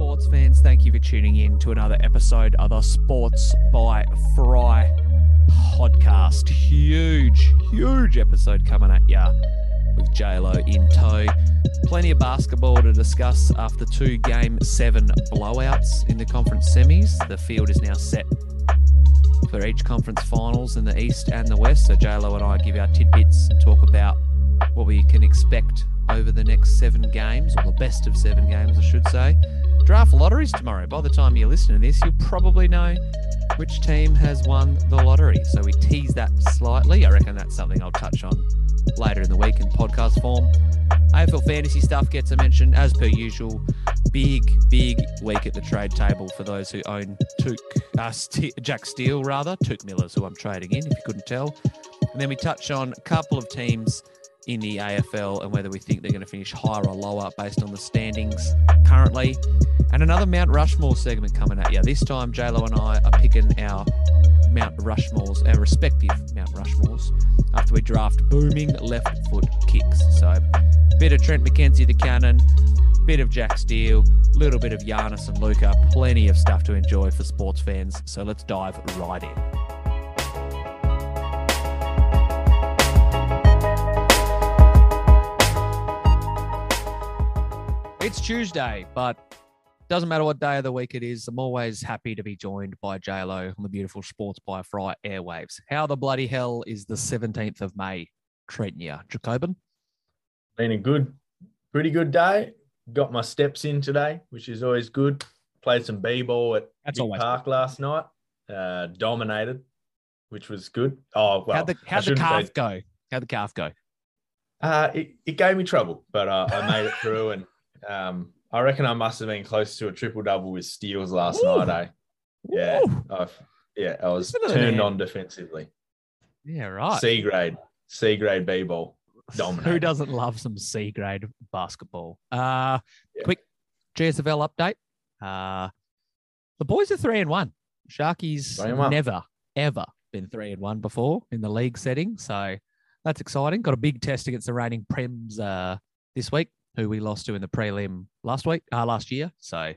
sports fans, thank you for tuning in to another episode of the Sports by Fry podcast. Huge, huge episode coming at ya with JLo in tow. Plenty of basketball to discuss after two game seven blowouts in the conference semis. The field is now set for each conference finals in the East and the West. So JLo and I give our tidbits and talk about what we can expect over the next seven games, or the best of seven games, I should say. Draft lotteries tomorrow. By the time you listen to this, you'll probably know which team has won the lottery. So we tease that slightly. I reckon that's something I'll touch on later in the week in podcast form. AFL fantasy stuff gets a mention as per usual. Big, big week at the trade table for those who own Took, uh, St- Jack Steele, rather. Took Millers, who I'm trading in, if you couldn't tell. And then we touch on a couple of teams in the AFL and whether we think they're going to finish higher or lower based on the standings currently. And another Mount Rushmore segment coming at you. This time, JLo and I are picking our Mount Rushmores, our respective Mount Rushmores, after we draft booming left foot kicks. So, bit of Trent McKenzie, the cannon, bit of Jack Steele, little bit of Giannis and Luka. Plenty of stuff to enjoy for sports fans. So, let's dive right in. It's Tuesday, but doesn't matter what day of the week it is. I'm always happy to be joined by JLo on the beautiful Sports by Fry airwaves. How the bloody hell is the 17th of May treating you, Jacobin? Been a good, pretty good day. Got my steps in today, which is always good. Played some b-ball at That's always Park last night. Uh, dominated, which was good. Oh well, how'd the, how'd the calf go? How'd the calf go? Uh, it, it gave me trouble, but uh, I made it through, and um, I reckon I must have been close to a triple double with steals last Ooh. night. Eh? Yeah, I've, yeah, I was Listen to the turned man. on defensively. Yeah, right. C grade, C grade b-ball. Dominant. Who doesn't love some C grade basketball? Uh, Yeah. Quick GSFL update. Uh, the boys are three and one. Sharkies and one. never, ever been three and one before in the league setting. So that's exciting. Got a big test against the reigning Prems uh, this week, who we lost to in the prelim last week, uh, last year. So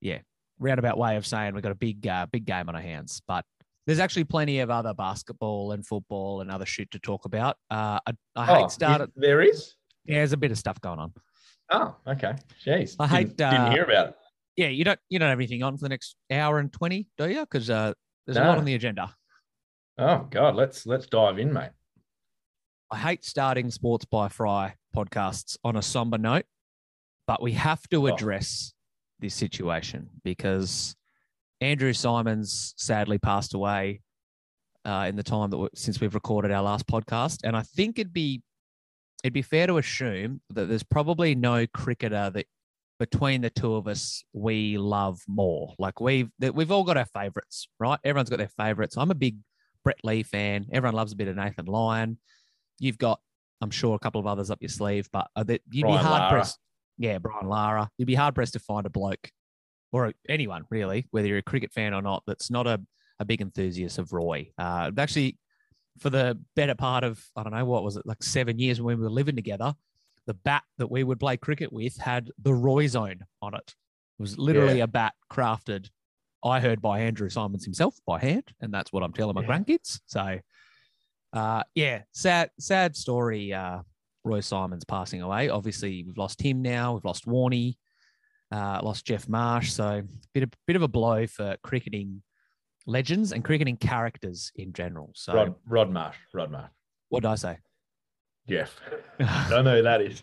yeah, roundabout way of saying we've got a big, uh, big game on our hands. But there's actually plenty of other basketball and football and other shit to talk about. Uh, I, I hate Oh, started. There is. Yeah, there's a bit of stuff going on. Oh, okay. Jeez, I didn't, hate, didn't uh, hear about it. Yeah, you don't you don't have anything on for the next hour and twenty, do you? Because uh, there's a lot on the agenda. Oh God, let's let's dive in, mate. I hate starting Sports by Fry podcasts on a somber note, but we have to Oh. address this situation because Andrew Symonds sadly passed away uh, in the time that since we've recorded our last podcast, and I think it'd be it'd be fair to assume that there's probably no cricketer that between the two of us we love more. Like we've we've all got our favorites, right? Everyone's got their favorites. I'm a big Brett Lee fan. Everyone loves a bit of Nathan Lyon. You've got, I'm sure, a couple of others up your sleeve, but uh, you'd Brian be hard Lara. pressed. Yeah, Brian Lara. You'd be hard pressed to find a bloke or anyone really, whether you're a cricket fan or not, that's not a, a big enthusiast of Roy. Uh, actually, for the better part of I don't know what was it like seven years when we were living together, the bat that we would play cricket with had the Roy Zone on it. It was literally Yeah. a bat crafted. I heard by Andrew Symonds himself by hand, and that's what I'm telling my Yeah. grandkids. So, uh, yeah, sad, sad story. Uh, Roy Symonds passing away. Obviously, we've lost him now. We've lost Warney, uh, lost Jeff Marsh. So, bit of bit of a blow for cricketing legends and cricketing characters in general. So, Rod Rod Marsh. Rod Marsh. what did I say? Jeff. Don't know who that is.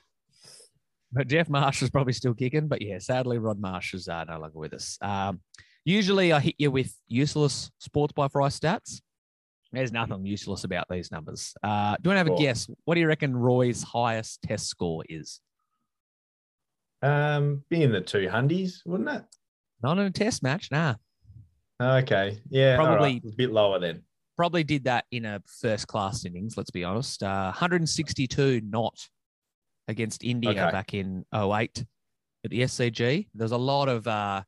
But Jeff Marsh is probably still kicking. But yeah, sadly, Rod Marsh is uh, no longer with us. Um, usually, I hit you with useless sports by fry stats. There's nothing useless about these numbers. Uh, do you want to have a guess? What do you reckon Roy's highest test score is? Um, be in the two hundies, wouldn't it? Not in a test match, nah. Okay. Yeah. Probably- right. a bit lower then. Probably did that in a first class innings, let's be honest. Uh, 162 not against India Okay. back in 08 at the SCG. There's a lot of, uh,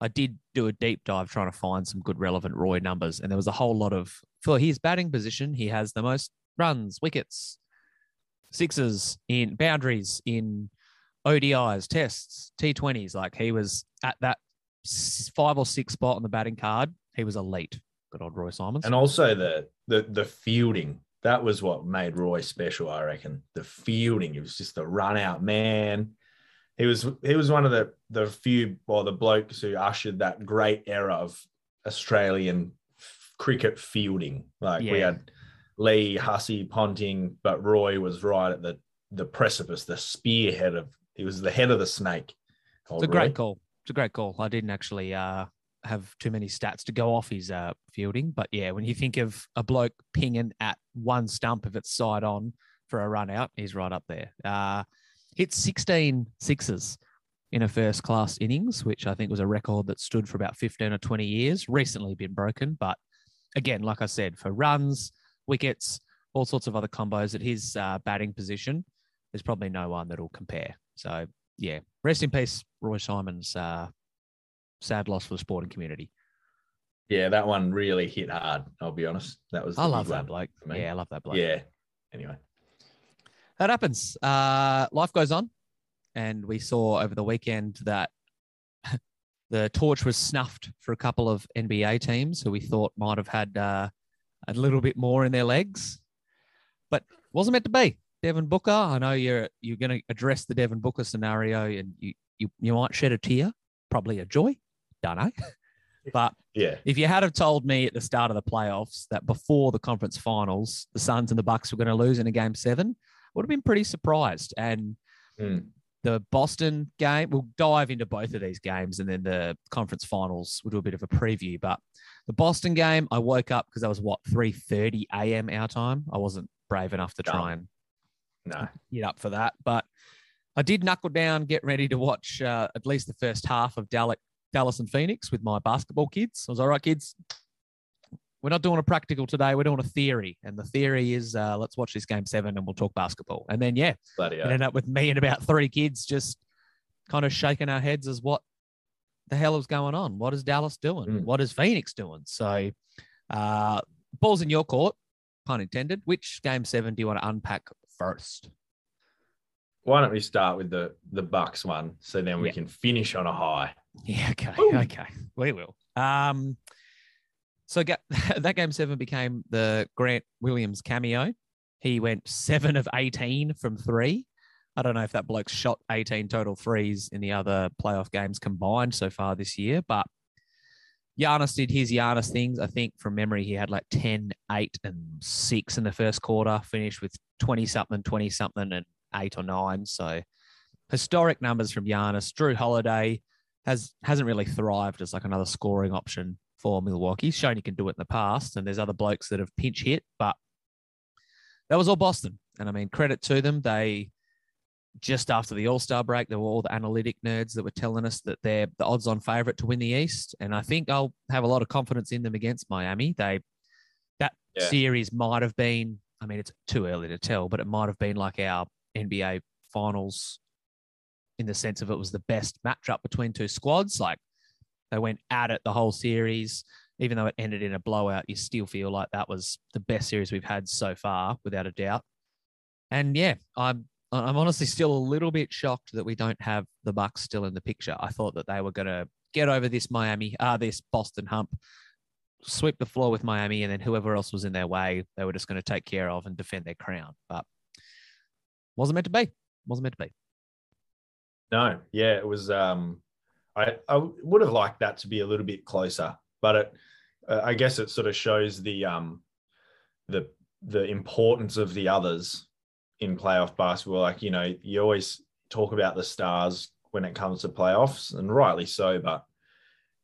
I did do a deep dive trying to find some good relevant Roy numbers, and there was a whole lot of, for his batting position, he has the most runs, wickets, sixes in boundaries in ODIs, tests, T20s. Like he was at that five or six spot on the batting card. He was elite. Good old Roy Symonds. And also the the the fielding. That was what made Roy special, I reckon. The fielding. It was just a run out man. He was he was one of the the few or the blokes who ushered that great era of Australian cricket fielding. Like we had Lee, Hussey, Ponting, but Roy was right at the the precipice, the spearhead of he was the head of the snake. It's a old great call. It's a great call. I didn't actually uh, have too many stats to go off his uh, fielding, but yeah, when you think of a bloke pinging at one stump if it's side on for a run out, he's right up there. Uh, hit 16 sixes in a first class innings, which I think was a record that stood for about 15 or 20 years. Recently been broken, but again, like I said, for runs, wickets, all sorts of other combos at his uh, batting position, there's probably no one that'll compare. So yeah, rest in peace, Roy Symonds. Uh, sad loss for the sporting community. Yeah, that one really hit hard. I'll be honest. That was. I love that bloke. for me. Yeah, I love that bloke. Yeah. Anyway. that happens. Uh, life goes on, and we saw over the weekend that the torch was snuffed for a couple of NBA teams who we thought might have had uh, a little bit more in their legs, but wasn't meant to be. Devin Booker, I know you're you're going to address the Devin Booker scenario, and you you you might shed a tear, probably a joy, don't know, but Yeah. if you had have told me at the start of the playoffs that before the conference finals, the Suns and the Bucks were going to lose in a game seven, I would have been pretty surprised. And Mm. The Boston game, we'll dive into both of these games and then the conference finals. We'll do a bit of a preview. But the Boston game, I woke up because that was what 3:30 a.m. our time. I wasn't brave enough to try and No. get up for that. But I did knuckle down, get ready to watch uh, at least the first half of Dallas, Dallas and Phoenix with my basketball kids. I was all right, kids. We're not doing a practical today. We're doing a theory, and the theory is uh, let's watch this game seven and we'll talk basketball. And then yeah, Bloody it ended up with me and about three kids just kind of shaking our heads as what the hell is going on? What is Dallas doing? Mm. What is Phoenix doing? So, uh, balls in your court, pun intended. Which game seven do you want to unpack first? Why don't we start with the the Bucks one, so then we Yeah. can finish on a high. Yeah, okay, Ooh. okay, we will. Um, so that game seven became the Grant Williams cameo. He went seven of eighteen from three. I don't know if that bloke shot eighteen total threes in the other playoff games combined so far this year, but Giannis did his Giannis things. I think from memory, he had like 10, 8, and 6 in the first quarter, finished with 20 something, 20 something, and 8 or 9. So historic numbers from Giannis. Jrue Holiday has hasn't really thrived as like another scoring option for Milwaukee. He's shown he can do it in the past, and there's other blokes that have pinch hit, but that was all Boston. And I mean, credit to them. They just after the All Star break, there were all the analytic nerds that were telling us that they're the odds on favorite to win the East. And I think I'll have a lot of confidence in them against Miami. They that Yeah. series might have been, I mean, it's too early to tell, but it might have been like our NBA finals in the sense of it was the best matchup between two squads. Like they went at it the whole series. Even though it ended in a blowout, you still feel like that was the best series we've had so far, without a doubt. And yeah, I'm I'm honestly still a little bit shocked that we don't have the Bucks still in the picture. I thought that they were going to get over this Miami, uh, this Boston hump, sweep the floor with Miami, and then whoever else was in their way, they were just going to take care of and defend their crown. But wasn't meant to be. Wasn't meant to be. No, yeah, it was. Um, I I would have liked that to be a little bit closer, but it, uh, I guess it sort of shows the um, the the importance of the others in playoff basketball. Like you know, you always talk about the stars when it comes to playoffs, and rightly so. But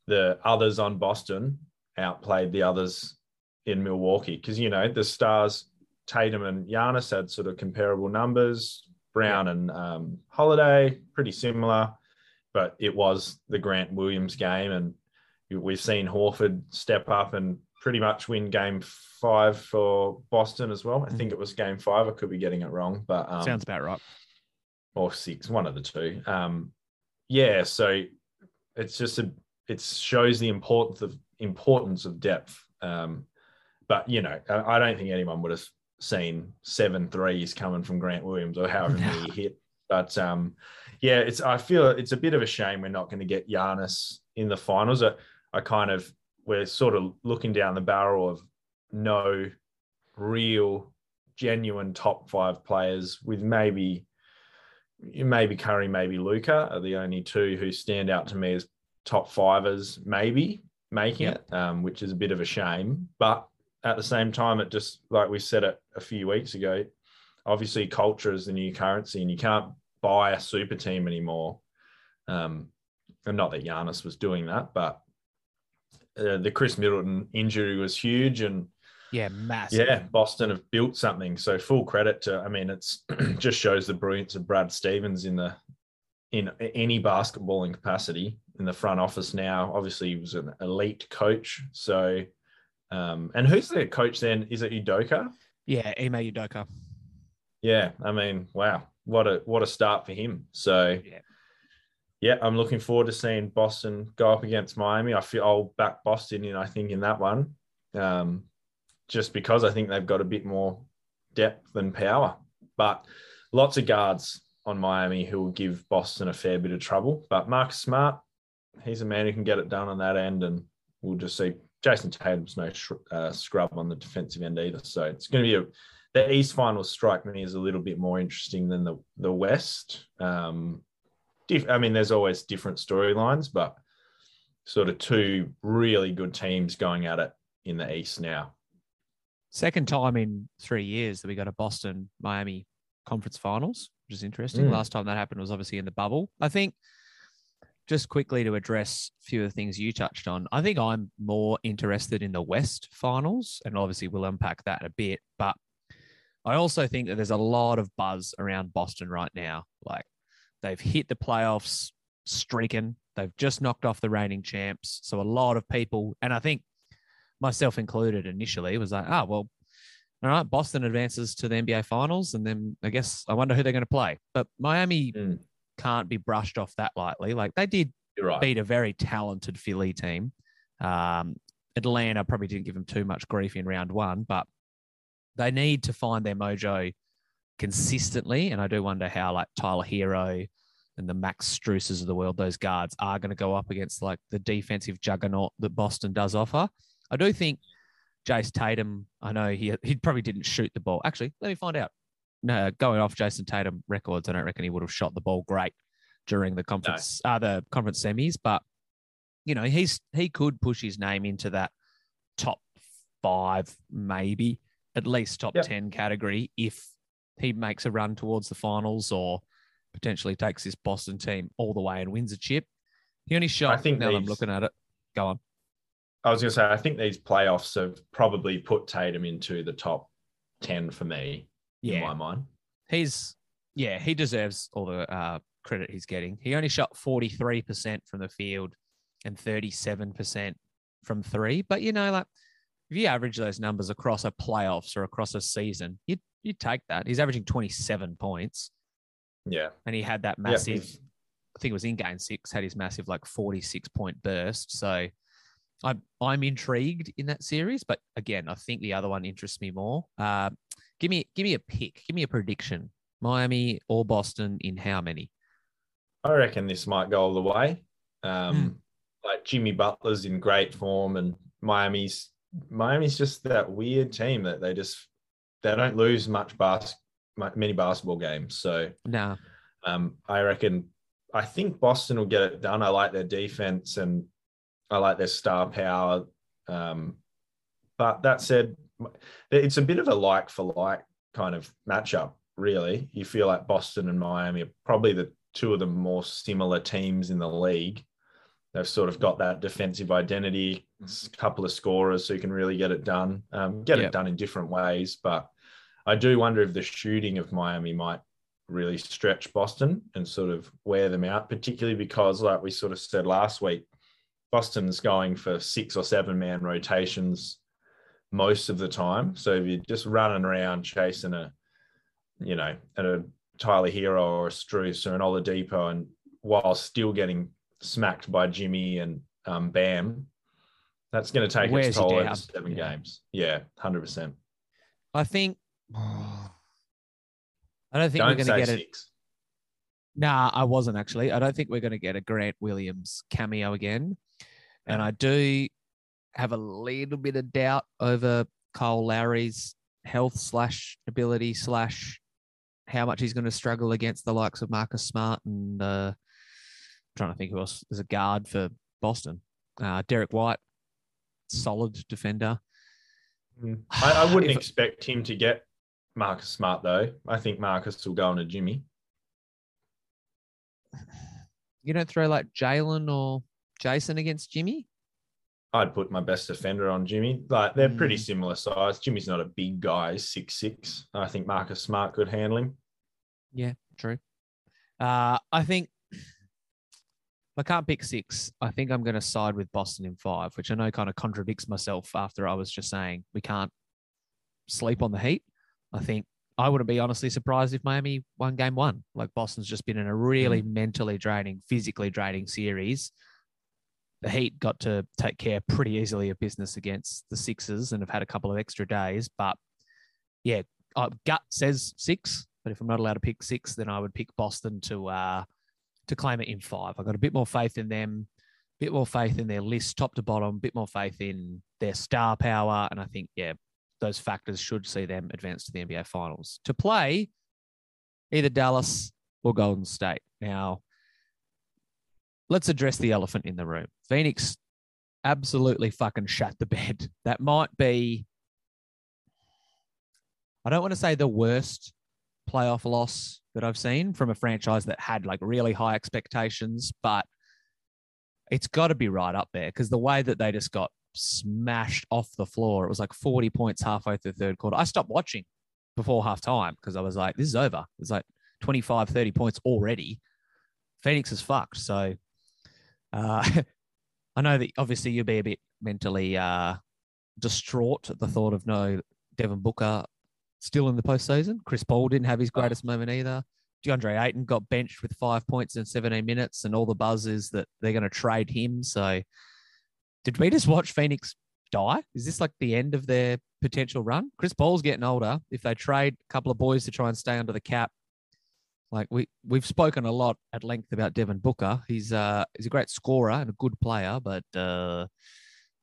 the others on Boston outplayed the others in Milwaukee because you know the stars Tatum and Giannis had sort of comparable numbers. Brown and um, Holiday pretty similar, but it was the Grant Williams game, and we've seen Horford step up and pretty much win Game Five for Boston as well. I think it was Game Five. I could be getting it wrong, but um, Sounds about right. or six, one of the two. Um, yeah, so it's just a it shows the importance of importance of depth. Um, but you know, I, I don't think anyone would have seen seven threes coming from Grant Williams or however many he hit. But um, yeah, it's I feel it's a bit of a shame we're not going to get Giannis in the finals. I, I kind of we're sort of looking down the barrel of no real genuine top five players with maybe maybe Curry, maybe Luka are the only two who stand out to me as top fivers, maybe making it, um, which is a bit of a shame. But at the same time, it just like we said it a few weeks ago, obviously culture is the new currency, and you can't buy a super team anymore. Um, and not that Giannis was doing that, but uh, the Khris Middleton injury was huge, and yeah, massive. Yeah, Boston have built something. So full credit to. I mean, it's just shows the brilliance of Brad Stevens in the in any basketballing capacity in the front office now. Obviously, he was an elite coach. So, um, and who's the coach then? Is it Udoka? Yeah, Ime Udoka. Yeah, I mean, wow, what a what a start for him. So, yeah. yeah, I'm looking forward to seeing Boston go up against Miami. I feel I'll back Boston in. I think in that one. Um, just because I think they've got a bit more depth and power. But lots of guards on Miami who will give Boston a fair bit of trouble. But Marcus Smart, he's a man who can get it done on that end, and we'll just see. Jayson Tatum's no uh, scrub on the defensive end either, so it's going to be a. The East finals strike me as a little bit more interesting than the the West. Um, diff, I mean, there's always different storylines, but sort of two really good teams going at it in the East now. Second time in three years that we got a Boston Miami conference finals, which is interesting. Mm. Last time that happened was obviously in the bubble. I think just quickly to address a few of the things you touched on, I think I'm more interested in the West finals, and obviously we'll unpack that a bit. But I also think that there's a lot of buzz around Boston right now. Like they've hit the playoffs streaking, they've just knocked off the reigning champs. So a lot of people, and I think myself included initially, was like, oh, well, all right, Boston advances to the NBA finals. And then I guess I wonder who they're going to play. But Miami mm. can't be brushed off that lightly. Like they did right. beat a very talented Philly team. Um, Atlanta probably didn't give them too much grief in round one, but they need to find their mojo consistently. And I do wonder how like Tyler Herro and the Max Struses of the world, those guards are going to go up against like the defensive juggernaut that Boston does offer. I do think Jace Tatum, I know he he probably didn't shoot the ball. Actually, let me find out. No, going off Jayson Tatum records, I don't reckon he would have shot the ball great during the conference no. uh, the conference semis, but you know, he's he could push his name into that top five, maybe at least top yep. ten category if he makes a run towards the finals or potentially takes this Boston team all the way and wins a chip. He only shot. I think now I'm looking at it. Go on. I was going to say, I think these playoffs have probably put Tatum into the top 10 for me yeah. in my mind. He's, yeah, he deserves all the uh, credit he's getting. He only shot 43% from the field and 37% from three. But, you know, like if you average those numbers across a playoffs or across a season, you'd, you'd take that. He's averaging 27 points. Yeah. And he had that massive, yeah, I think it was in game six, had his massive like 46 point burst. So, I'm I'm intrigued in that series, but again, I think the other one interests me more. Uh, give me give me a pick. Give me a prediction. Miami or Boston in how many? I reckon this might go all the way. Um, mm. Like Jimmy Butler's in great form, and Miami's Miami's just that weird team that they just they don't lose much bas- many basketball games. So no, um, I reckon I think Boston will get it done. I like their defense and I like their star power. Um, but that said, it's a bit of a like for like kind of matchup, really. You feel like Boston and Miami are probably the two of the more similar teams in the league. They've sort of got that defensive identity, couple of scorers who can really get it done, um, get yep. it done in different ways. But I do wonder if the shooting of Miami might really stretch Boston and sort of wear them out, particularly because, like we sort of said last week, Boston's going for six or seven man rotations most of the time. So if you're just running around chasing a, you know, at a Tyler Herro or a Strus or an Oladipo, and while still getting smacked by Jimmy and um, Bam, that's going to take its toll over seven yeah. games. Yeah, hundred percent. I think. I don't think don't we're going to get six. it. Nah, I wasn't actually. I don't think we're going to get a Grant Williams cameo again. And I do have a little bit of doubt over Kyle Lowry's health slash ability slash how much he's going to struggle against the likes of Marcus Smart and uh, I'm trying to think who else is a guard for Boston. Uh, Derrick White, solid defender. Mm. I, I wouldn't If- expect him to get Marcus Smart though. I think Marcus will go on a Jimmy. You don't throw like Jalen or Jayson against Jimmy? I'd put my best defender on Jimmy. Like they're pretty Mm. similar size. Jimmy's not a big guy, he's six six. I think Marcus Smart could handle him. Yeah, true. Uh, I think I can't pick six. I think I'm going to side with Boston in five, which I know kind of contradicts myself after I was just saying we can't sleep on the Heat. I think I wouldn't be honestly surprised if Miami won game one. Like Boston's just been in a really mentally draining, physically draining series. The Heat got to take care pretty easily of business against the Sixers and have had a couple of extra days. But yeah, uh, gut says six. But if I'm not allowed to pick six, then I would pick Boston to uh, to claim it in five. I've got a bit more faith in them, a bit more faith in their list, top to bottom, a bit more faith in their star power, and I think yeah, those factors should see them advance to the NBA Finals to play either Dallas or Golden State. Now, let's address the elephant in the room. Phoenix absolutely fucking shut the bed. That might be. I don't want to say the worst playoff loss that I've seen from a franchise that had like really high expectations, but it's got to be right up there because the way that they just got smashed off the floor, it was like 40 points halfway through the third quarter. I stopped watching before halftime because I was like, this is over. It's like 25, 30 points already. Phoenix is fucked. So uh, I know that obviously you'll be a bit mentally uh, distraught at the thought of no Devin Booker still in the postseason. Chris Paul didn't have his greatest moment either. DeAndre Ayton got benched with five points in 17 minutes, and all the buzz is that they're going to trade him. So, did we just watch Phoenix die? Is this like the end of their potential run? Chris Paul's getting older. If they trade a couple of boys to try and stay under the cap, like we we've spoken a lot at length about Devin Booker. He's uh he's a great scorer and a good player, but uh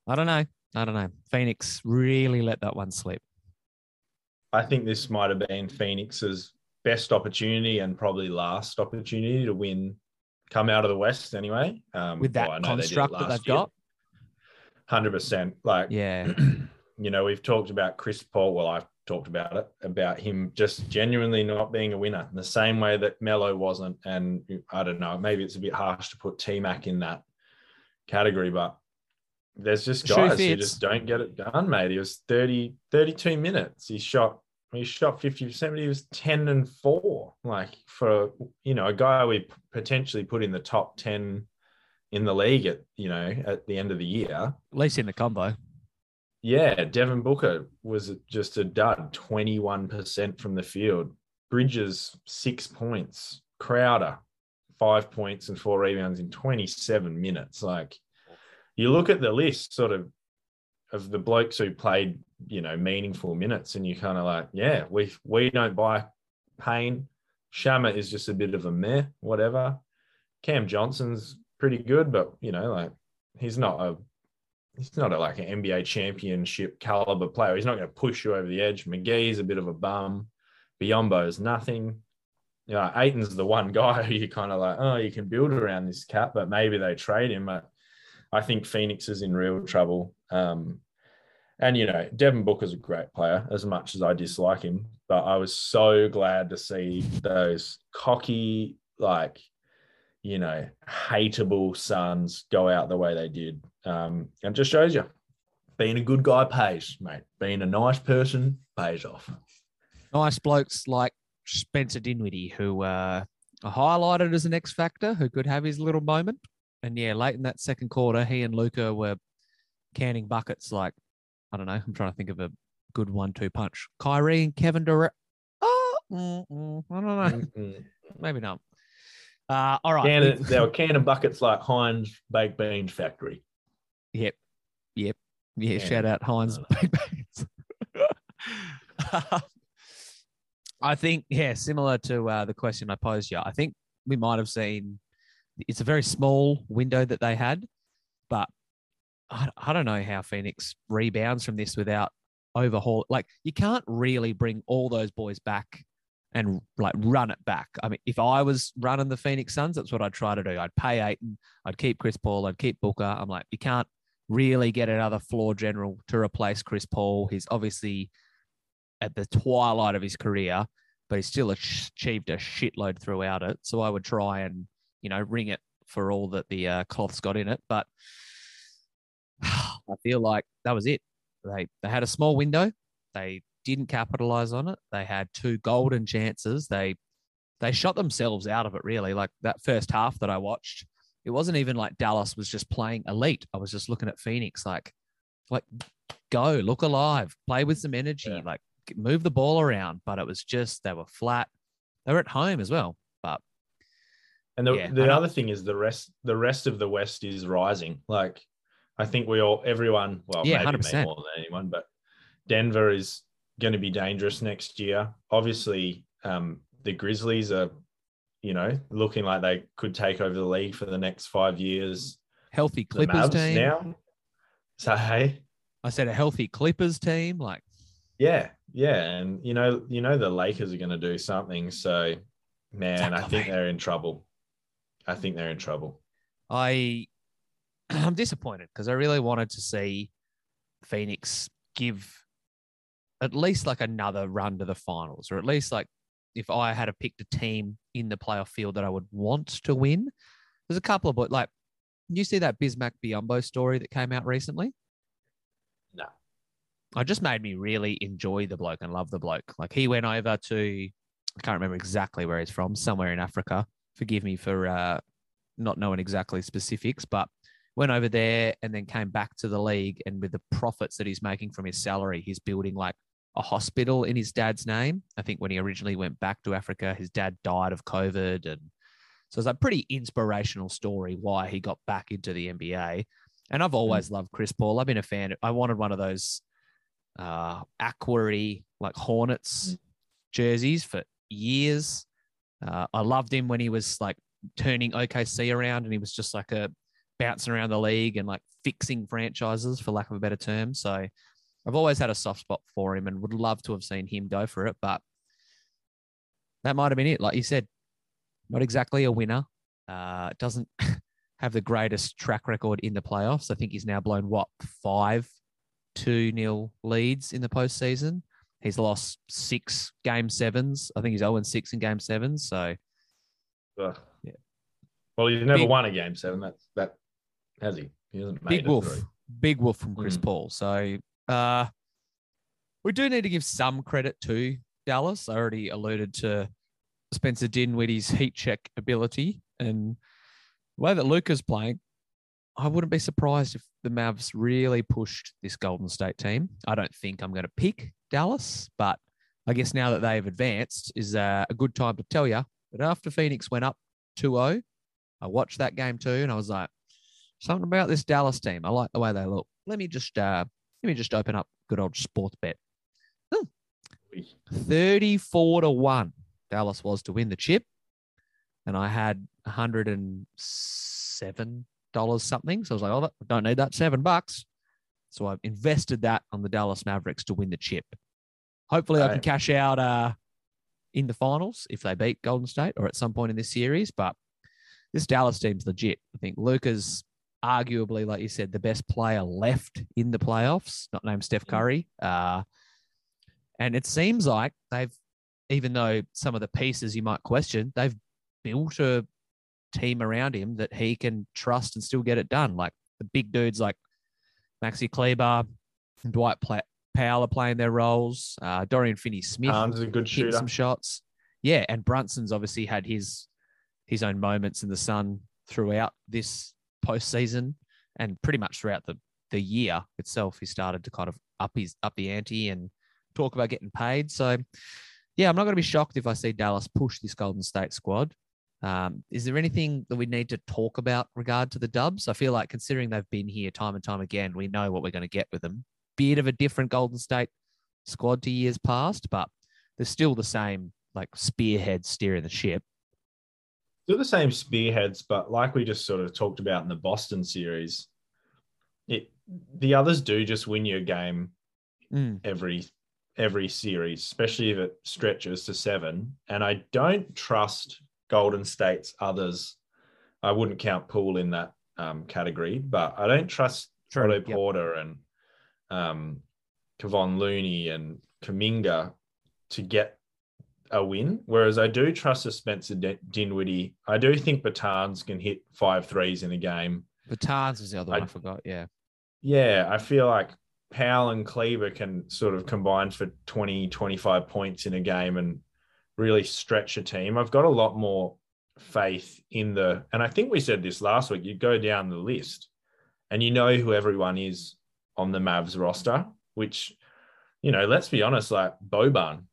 I don't know. I don't know. Phoenix really let that one slip. I think this might have been Phoenix's best opportunity and probably last opportunity to win, come out of the West anyway. Um, With that well, know they construct that they've year. got. Hundred percent. Like, Yeah. you know, we've talked about Chris Paul. Well, I've talked about it about him just genuinely not being a winner in the same way that Melo wasn't. And I don't know, maybe it's a bit harsh to put T Mac in that category, but there's just guys who just don't get it done, mate. He was 30, 32 minutes. He shot he shot 50%, but he was 10 and 4. Like for you know, a guy we potentially put in the top 10 in the league at you know at the end of the year. At least in the combo. Yeah, Devin Booker was just a dud, 21% from the field. Bridges, six points. Crowder, five points and four rebounds in 27 minutes. Like you look at the list sort of of the blokes who played, you know, meaningful minutes, and you kind of like, yeah, we we don't buy Payne. Shama is just a bit of a meh, whatever. Cam Johnson's pretty good, but you know, like he's not a he's not a, like an NBA championship caliber player. He's not going to push you over the edge. McGee's a bit of a bum. Biyombo is nothing. You know, Ayton's the one guy who you kind of like, oh, you can build around this cap, but maybe they trade him. But I think Phoenix is in real trouble. Um, and you know, Devin Booker's a great player, as much as I dislike him. But I was so glad to see those cocky, like, you know, hateable Suns go out the way they did. Um, and just shows you being a good guy pays, mate. Being a nice person pays off. Nice blokes like Spencer Dinwiddie, who uh, are highlighted as an X factor, who could have his little moment. And yeah, late in that second quarter, he and Luka were canning buckets like, I don't know, I'm trying to think of a good one two punch. Kyrie and Kevin Durant. Oh, mm, mm, I don't know. Mm-mm. Maybe not. Uh, all right. Can, they were canning buckets like Heinz Baked Beans Factory. Yep. Yep. Yeah. Yeah. Shout out Heinz. Baked Beans. I think, yeah, similar to uh, the question I posed you, I think we might have seen. It's a very small window that they had, but I, I don't know how Phoenix rebounds from this without overhaul. Like you can't really bring all those boys back and like run it back. I mean, if I was running the Phoenix Suns, that's what I'd try to do. I'd pay Ayton, I'd keep Chris Paul, I'd keep Booker. I'm like, you can't really get another floor general to replace Chris Paul. He's obviously at the twilight of his career, but he's still achieved a shitload throughout it. So I would try and, you know, ring it for all that the uh, cloth's got in it. But I feel like that was it. They they had a small window. They didn't capitalize on it. They had two golden chances. They they shot themselves out of it really. Like that first half that I watched, it wasn't even like Dallas was just playing elite. I was just looking at Phoenix like like go, look alive, play with some energy, yeah. like move the ball around, but it was just they were flat. They were at home as well, and the, yeah, the other thing is the rest the rest of the West is rising. Like I think we all everyone well yeah, maybe 100%. more than anyone, but Denver is going to be dangerous next year. Obviously, um, the Grizzlies are, you know, looking like they could take over the league for the next five years. Healthy Clippers team now. So hey, I said a healthy Clippers team, like yeah, yeah, and you know, you know, the Lakers are going to do something. So, man, I think they're in trouble. I think they're in trouble. I, I'm disappointed because I really wanted to see Phoenix give at least like another run to the finals, or at least like if I had to pick a team in the playoff field that I would want to win. There's a couple of, but like, you see that Bismack Biyombo story that came out recently? No. It just made me really enjoy the bloke and love the bloke. Like he went over to, I can't remember exactly where he's from, somewhere in Africa. Forgive me for uh, not knowing exactly specifics, but went over there and then came back to the league. And with the profits that he's making from his salary, he's building like a hospital in his dad's name. I think when he originally went back to Africa, his dad died of COVID. And so it's a pretty inspirational story why he got back into the NBA. And I've hmm. always loved Chris Paul. I've been a fan. I wanted one of those uh, Aquary, like Hornets mm. jerseys for years. Uh, I loved him when he was like turning OKC around and he was just like a bouncing around the league and like fixing franchises, for lack of a better term. So I've always had a soft spot for him and would love to have seen him go for it, but that might have been it. Like you said, not exactly a winner. Uh, doesn't have the greatest track record in the playoffs. I think he's now blown what five 2 nil leads in the postseason. He's lost six game sevens. I think he's 0 6 in game sevens. So, Ugh. yeah. Well, he's never big, won a game seven. That's that has he? He hasn't made big wolf, big wolf from Chris mm. Paul. So, uh, we do need to give some credit to Dallas. I already alluded to Spencer Dinwiddie's heat check ability and the way that Luka's playing. I wouldn't be surprised if the Mavs really pushed this Golden State team. I don't think I'm going to pick Dallas, but I guess now that they've advanced is uh, a good time to tell you that after Phoenix went up 2-0, I watched that game too, and I was like, something about this Dallas team. I like the way they look. Let me just uh, let me just open up good old sports bet. 34 to 1 Dallas was to win the chip. And I had 107 dollars something. So I was like, oh, I don't need that seven bucks. So I've invested that on the Dallas Mavericks to win the chip. Hopefully, right. I can cash out uh, in the finals if they beat Golden State or at some point in this series. But this Dallas team's legit. I think Luka's arguably, like you said, the best player left in the playoffs, not named Steph Curry. Uh, and it seems like they've, even though some of the pieces you might question, they've built a team around him that he can trust and still get it done. Like the big dudes like Maxi Kleber and Dwight Powell are playing their roles. Uh, Dorian Finney-Smith Arms a good shooter. some shots. Yeah, and Brunson's obviously had his his own moments in the sun throughout this postseason and pretty much throughout the the year itself. He started to kind of up his up the ante and talk about getting paid. So, yeah, I'm not going to be shocked if I see Dallas push this Golden State squad. Um, is there anything that we need to talk about regard to the Dubs? I feel like considering they've been here time and time again, we know what we're going to get with them. Bit of a different Golden State squad to years past, but they're still the same like spearhead steering the ship. Still the same spearheads, but like we just sort of talked about in the Boston series, it the others do just win your game Mm. every every series, especially if it stretches to seven. And I don't trust Golden State's others. I wouldn't count Poole in that um, category, but I don't trust True, Otto yep. Porter and um, Kevon Looney and Kuminga to get a win. Whereas I do trust the Spencer Dinwiddie. I do think Bertans can hit five threes in a game. Bertans is the other one I I- forgot. Yeah. Yeah, I feel like Powell and Kleber can sort of combine for 20, 25 points in a game and really stretch a team. I've got a lot more faith in the, and I think we said this last week. You go down the list and you know who everyone is on the Mavs roster, which, you know, let's be honest, like Boban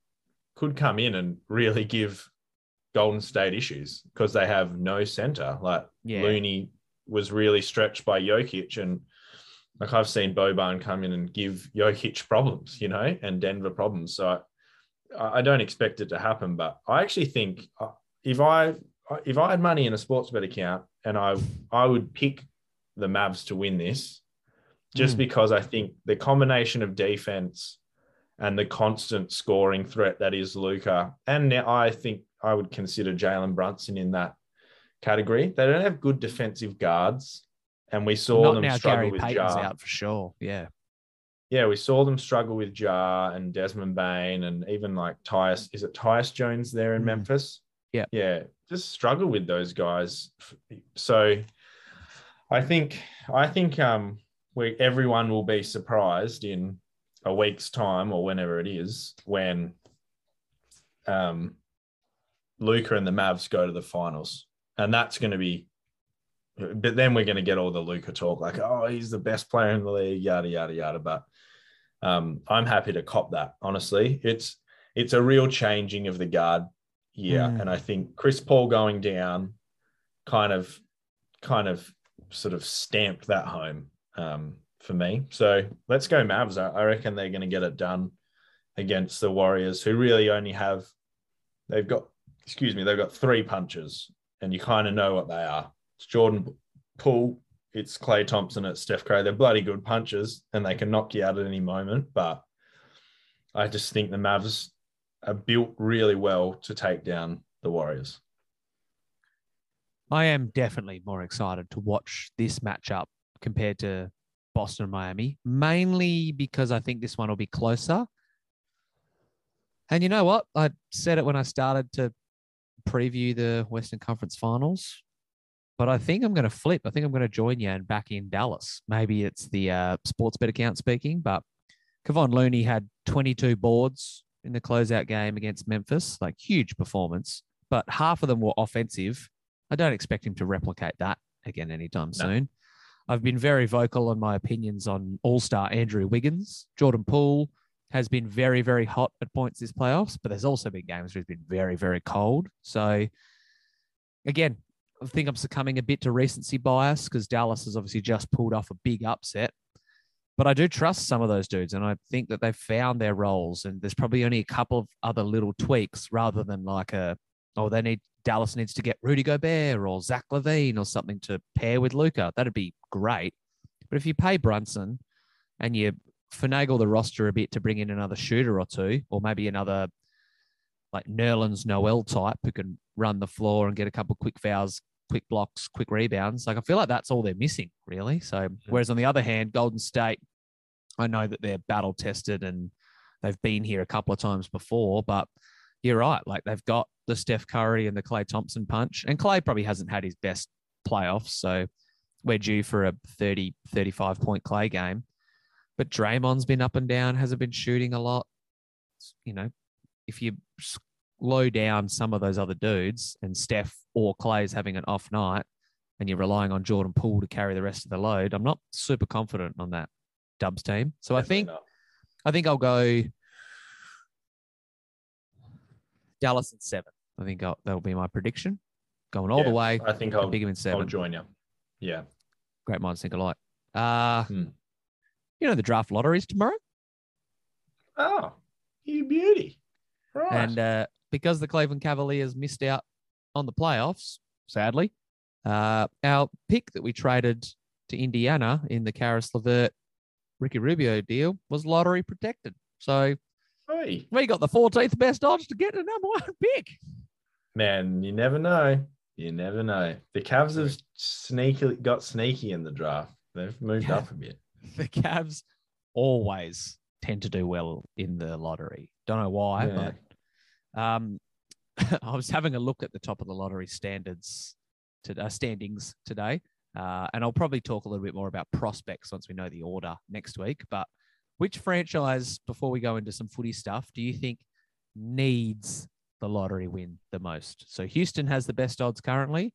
could come in and really give Golden State issues because they have no center. Like Yeah. Looney was really stretched by Jokic and like I've seen Boban come in and give Jokic problems, you know, and Denver problems. So I, don't expect it to happen, but I actually think uh, if I if I had money in a sports bet account and I I would pick the Mavs to win this, just Mm. because I think the combination of defense and the constant scoring threat that is Luka, and now I think I would consider Jalen Brunson in that category. They don't have good defensive guards, and we saw Not them now struggle Gary with Payton's Jar. out for sure. Yeah. Yeah, we saw them struggle with Ja and Desmond Bane, and even like Tyus. Is it Tyus Jones there in Mm. Memphis? Yeah. yeah, just struggle with those guys. So, I think I think um we everyone will be surprised in a week's time or whenever it is when um Luka and the Mavs go to the finals, and that's going to be. But then we're going to get all the Luka talk, like, oh, he's the best player in the league, yada yada yada. But um, I'm happy to cop that. Honestly, it's it's a real changing of the guard here, Mm. and I think Chris Paul going down, kind of, kind of, sort of stamped that home um, for me. So let's go Mavs. I, I reckon they're going to get it done against the Warriors, who really only have they've got excuse me they've got three punches, and you kind of know what they are. It's Jordan Poole, it's Klay Thompson, it's Steph Curry. They're bloody good punches, and they can knock you out at any moment. But I just think the Mavs are built really well to take down the Warriors. I am definitely more excited to watch this matchup compared to Boston and Miami, mainly because I think this one will be closer. And you know what? I said it when I started to preview the Western Conference Finals, but I think I'm going to flip. I think I'm going to join you and back in Dallas. Maybe it's the uh, sports bet account speaking, but Kevon Looney had 22 boards in the closeout game against Memphis, like huge performance, but half of them were offensive. I don't expect him to replicate that again anytime No. soon. I've been very vocal on my opinions on All Star Andrew Wiggins. Jordan Poole has been very, very hot at points this playoffs, but there's also been games where he's been very, very cold. So, again, I think I'm succumbing a bit to recency bias because Dallas has obviously just pulled off a big upset. But I do trust some of those dudes, and I think that they've found their roles. And there's probably only a couple of other little tweaks rather than like a, oh, they need Dallas needs to get Rudy Gobert or Zach LaVine or something to pair with Luka. That'd be great. But if you pay Brunson and you finagle the roster a bit to bring in another shooter or two, or maybe another like Nerlens Noel type who can run the floor and get a couple quick fouls, quick blocks, quick rebounds. Like I feel like that's all they're missing, really. So whereas on the other hand, Golden State, I know that they're battle tested and they've been here a couple of times before, but you're right. Like they've got the Steph Curry and the Klay Thompson punch. And Klay probably hasn't had his best playoffs. So we're due for a 30, 35 point Klay game. But Draymond's been up and down, hasn't been shooting a lot. You know, if you slow down some of those other dudes and Steph or Klay's having an off night and you're relying on Jordan Poole to carry the rest of the load, I'm not super confident on that Dubs team. So I think not. I think I'll go Dallas in seven. I think I'll, that'll be my prediction. Going all the way. I think I'll I'll, pick him in I'll seven. join you. Yeah. Great minds think alike. Uh, Hmm. You know, the draft lotteries tomorrow. Oh, you beauty. Right. And uh, because the Cleveland Cavaliers missed out on the playoffs, sadly. Uh, our pick that we traded to Indiana in the Caris LeVert Ricky Rubio deal was lottery protected. So Hey, we got the 14th best odds to get the number one pick. man, you never know. You never know. The Cavs have sneaky got sneaky in the draft. They've moved Yeah. up a bit. The Cavs always tend to do well in the lottery. Don't know why, Yeah. but um, I was having a look at the top of the lottery standards to uh, standings today, uh, and I'll probably talk a little bit more about prospects once we know the order next week. But which franchise, before we go into some footy stuff, do you think needs the lottery win the most? So Houston has the best odds currently,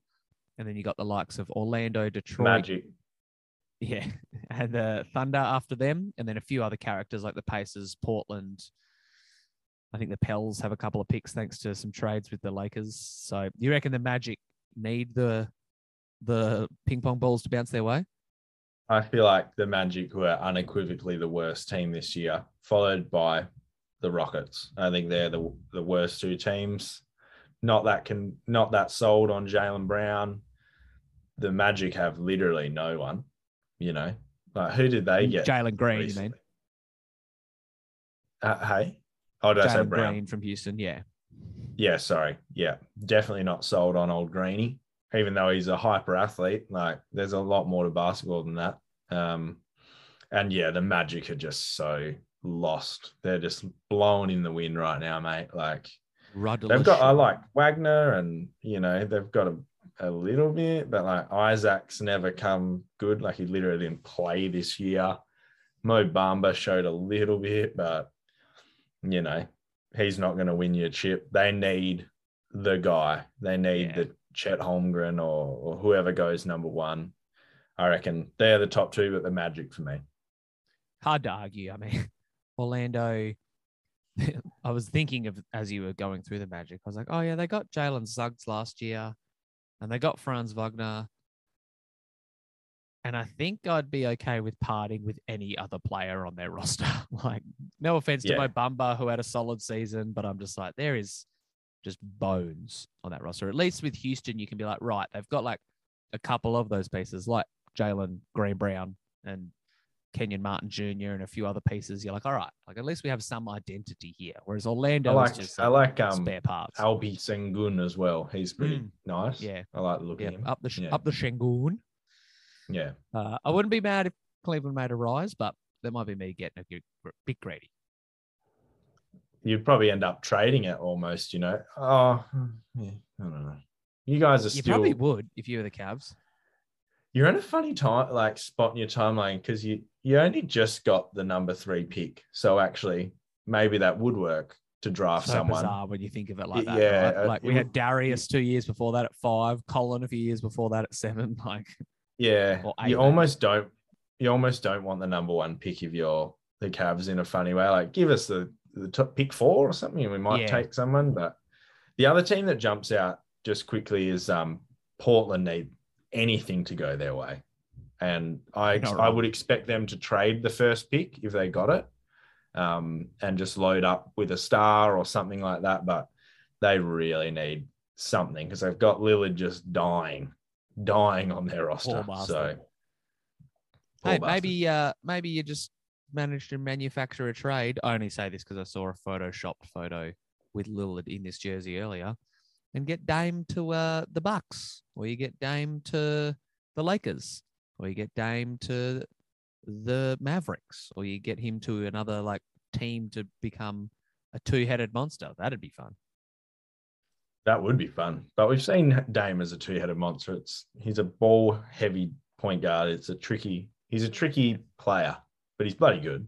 and then you got the likes of Orlando, Detroit, Magic. yeah, and the Thunder after them, and then a few other characters like the Pacers, Portland. I think the Pels have a couple of picks thanks to some trades with the Lakers. So you reckon the Magic need the the ping pong balls to bounce their way? I feel like the Magic were unequivocally the worst team this year, followed by the Rockets. I think they're the the worst two teams. Not that can not that sold on Jalen Brown. The Magic have literally no one. You know, like who did they get? Jalen Green, you mean? Uh, hey, oh, did I say Brown? Green from Houston, yeah. Yeah, sorry. Yeah, definitely not sold on old Greeny, even though he's a hyper athlete. Like, there's a lot more to basketball than that. Um, and yeah, the Magic are just so lost. They're just blowing in the wind right now, mate. Like, they've got, I like Wagner, and you know, they've got a, a little bit, but like Isaac's never come good. Like, he literally didn't play this year. Mo Bamba showed a little bit, but you know, he's not going to win you a chip. They need the guy. They need Yeah. the Chet Holmgren or, or whoever goes number one. I reckon they're the top two, but the Magic for me. hard to argue. I mean, Orlando. I was thinking of as you were going through the Magic. I was like, oh yeah, they got Jalen Suggs last year, and they got Franz Wagner. And I think I'd be okay with parting with any other player on their roster. like, no offense to Yeah. Mo Bamba who had a solid season, but I'm just like, there is just bones on that roster. At least with Houston, you can be like, right, they've got like a couple of those pieces, like Jalen Green Brown and Kenyon Martin Jr. and a few other pieces. You're like, all right, like at least we have some identity here. Whereas Orlando, I like is just I like um spare parts. Albi Sengun as well. He's pretty Mm. nice. Yeah. I like the look yeah, of him. up the sh- Yeah. up the Shengun. Yeah. Uh, I wouldn't be mad if Cleveland made a rise, but that might be me getting a bit, greedy. You'd probably end up trading it almost, you know. Oh, yeah, I don't know. You guys are You still probably would if you were the Cavs. you're in a funny time like spot in your timeline because you you only just got the number three pick so actually maybe that would work to draft so someone bizarre when you think of it like that. Yeah, right? uh, like we had Darius two years before that at five, Collin a few years before that at seven. Like, yeah you almost don't you almost don't want the number one pick if you're the Cavs in a funny way like give us the the top pick four or something and we might Yeah. take someone but the other team that jumps out just quickly is um Portland need anything to go their way and I not I would expect them to trade the first pick if they got it um, and just load up with a star or something like that. But they really need something because they've got Lillard just dying, dying on their roster. So, hey, maybe uh maybe you just managed to manufacture a trade. I only say this because I saw a photoshopped photo with Lillard in this jersey earlier, and get Dame to uh the Bucks, or you get Dame to the Lakers, or you get Dame to the Mavericks, or you get him to another like team to become a two-headed monster. That'd be fun. That would be fun. But we've seen Dame as a two-headed monster. It's he's a ball-heavy point guard. It's a tricky. He's a tricky player, but he's bloody good.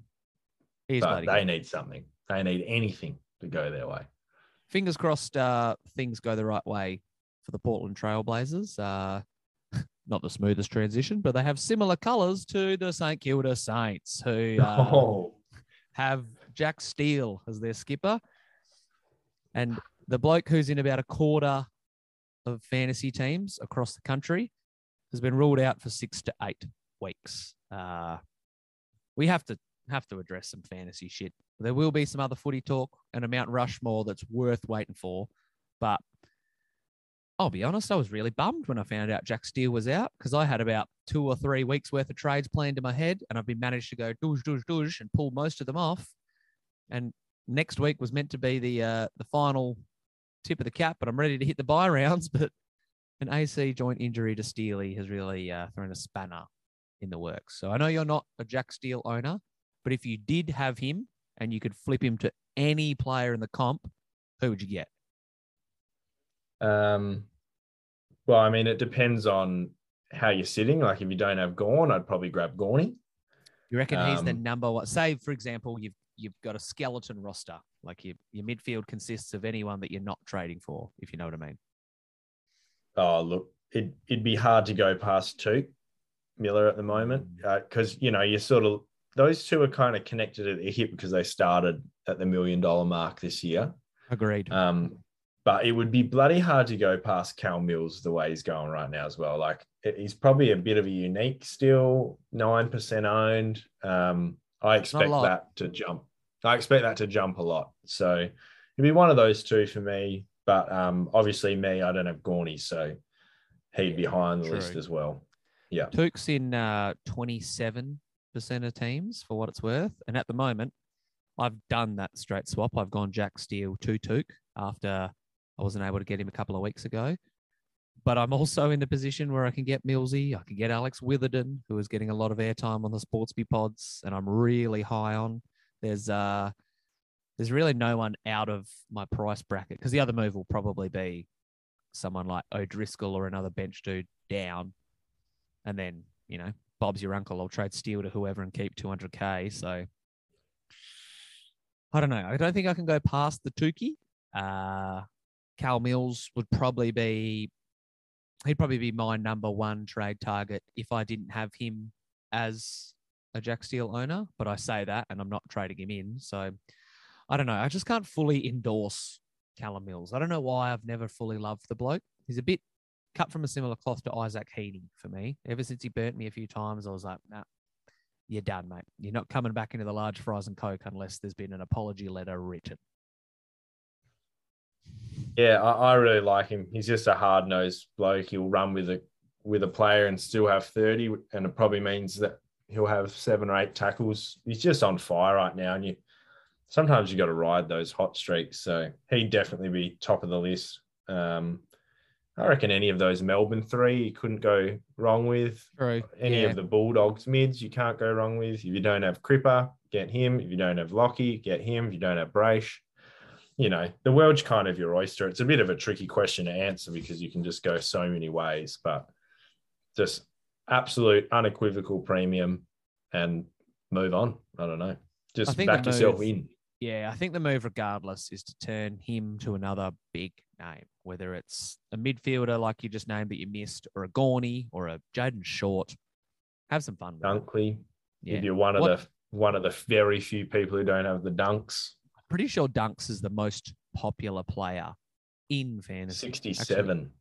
He's but bloody they good. need something. They need anything to go their way. fingers crossed uh, things go the right way for the Portland Trailblazers. Uh, not the smoothest transition, but they have similar colors to the St. Kilda Saints, who uh, oh, have Jack Steele as their skipper. And the bloke who's in about a quarter of fantasy teams across the country has been ruled out for six to eight weeks. Uh, we have to have to address some fantasy shit. There will be some other footy talk and a Mount Rushmore that's worth waiting for, but I'll be honest, I was really bummed when I found out Jack Steele was out because I had about two or three weeks worth of trades planned in my head, and I've been managed to go douche, douche, douche, and pull most of them off. And next week was meant to be the uh, the final tip of the cap, but I'm ready to hit the bye rounds. But an AC joint injury to Steely has really uh, thrown a spanner in the works. So I know you're not a Jack Steele owner, but if you did have him and you could flip him to any player in the comp, who would you get? Um, well, I mean, it depends on how you're sitting. Like if you don't have Gawn, I'd probably grab Gawny. You reckon he's the Um, number one? Say, for example, you've you've got a skeleton roster. Like your your midfield consists of anyone that you're not trading for, if you know what I mean. Oh, look, it, it'd be hard to go past Touk Miller at the moment because, you know, you sort of, those two are kind of connected at the hip because they started at the million dollar mark this year. Agreed. Um, but it would be bloody hard to go past Cal Mills the way he's going right now as well. Like it- he's probably a bit of a unique still, nine percent owned. Um, I expect that to jump. I expect that to jump a lot. So it'd be one of those two for me. But um, obviously me, I don't have Gawny, so he'd be high on the true. list as well. Yeah. Touk's in uh, 27% of teams for what it's worth. And at the moment, I've done that straight swap. I've gone Jack Steele to Touk after I wasn't able to get him a couple of weeks ago. But I'm also in the position where I can get Millsy, I can get Alex Witherden, who is getting a lot of airtime on the Sportsby pods, and I'm really high on. There's uh there's really no one out of my price bracket because the other move will probably be someone like O'Driscoll or another bench dude down and then you know Bob's your uncle. I'll trade Steele to whoever and keep 200k. So I don't know. I don't think I can go past the Tukey. Uh, Cal Mills would probably be he'd probably be my number one trade target if I didn't have him as a Jack Steele owner. But I say that, and I'm not trading him in. So I don't know. I just can't fully endorse Callum Mills. I don't know why I've never fully loved the bloke. He's a bit cut from a similar cloth to Isaac Heeney for me. Ever since he burnt me a few times, I was like, nah, you're done, mate. You're not coming back into the large fries and coke unless there's been an apology letter written. Yeah, I, I really like him. He's just a hard nosed bloke. He'll run with a with a player and still have 30, and it probably means that he'll have seven or eight tackles. He's just on fire right now. And you sometimes you got to ride those hot streaks. So he'd definitely be top of the list. Um, I reckon any of those Melbourne three you couldn't go wrong with. True. Any yeah. of the Bulldogs mids you can't go wrong with. If you don't have Cripper, get him. If you don't have Lockie, get him. If you don't have Brace, you know, the world's kind of your oyster. It's a bit of a tricky question to answer because you can just go so many ways, but just absolute unequivocal premium and move on. I don't know. Just back yourself in. Yeah, I think the move, regardless, is to turn him to another big name, whether it's a midfielder like you just named that you missed, or a Gawny, or a Jayden Short. Have some fun with it. Dunkley. Yeah. If you're one of What- the one of the very few people who don't have the dunks. I'm Pretty sure Dunks is the most popular player in fantasy. 67.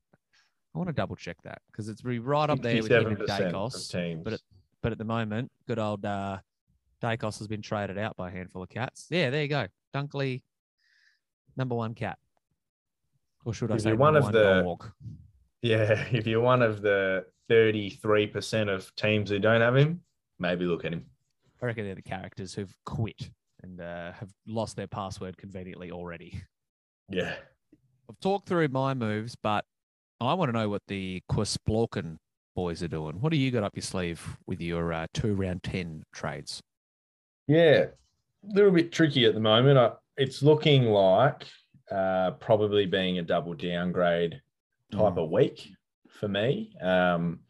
I want to double check that because it's right up there with and Daicos. teams. but it- But at the moment, good old uh, Daicos has been traded out by a handful of cats. Yeah, there you go. Dunkley, number one cat. Or should I If say one of the-? Yeah, if you're one of the 33% of teams who don't have him, maybe look at him. I reckon they're the characters who've quit and uh, have lost their password conveniently already. Yeah. I've talked through my moves, but I want to know what the Quisplorken boys are doing. What do you got up your sleeve with your uh, two round 10 trades? Yeah. A little bit tricky at the moment. I, it's looking like uh, probably being a double downgrade type Mm. of week for me. Um,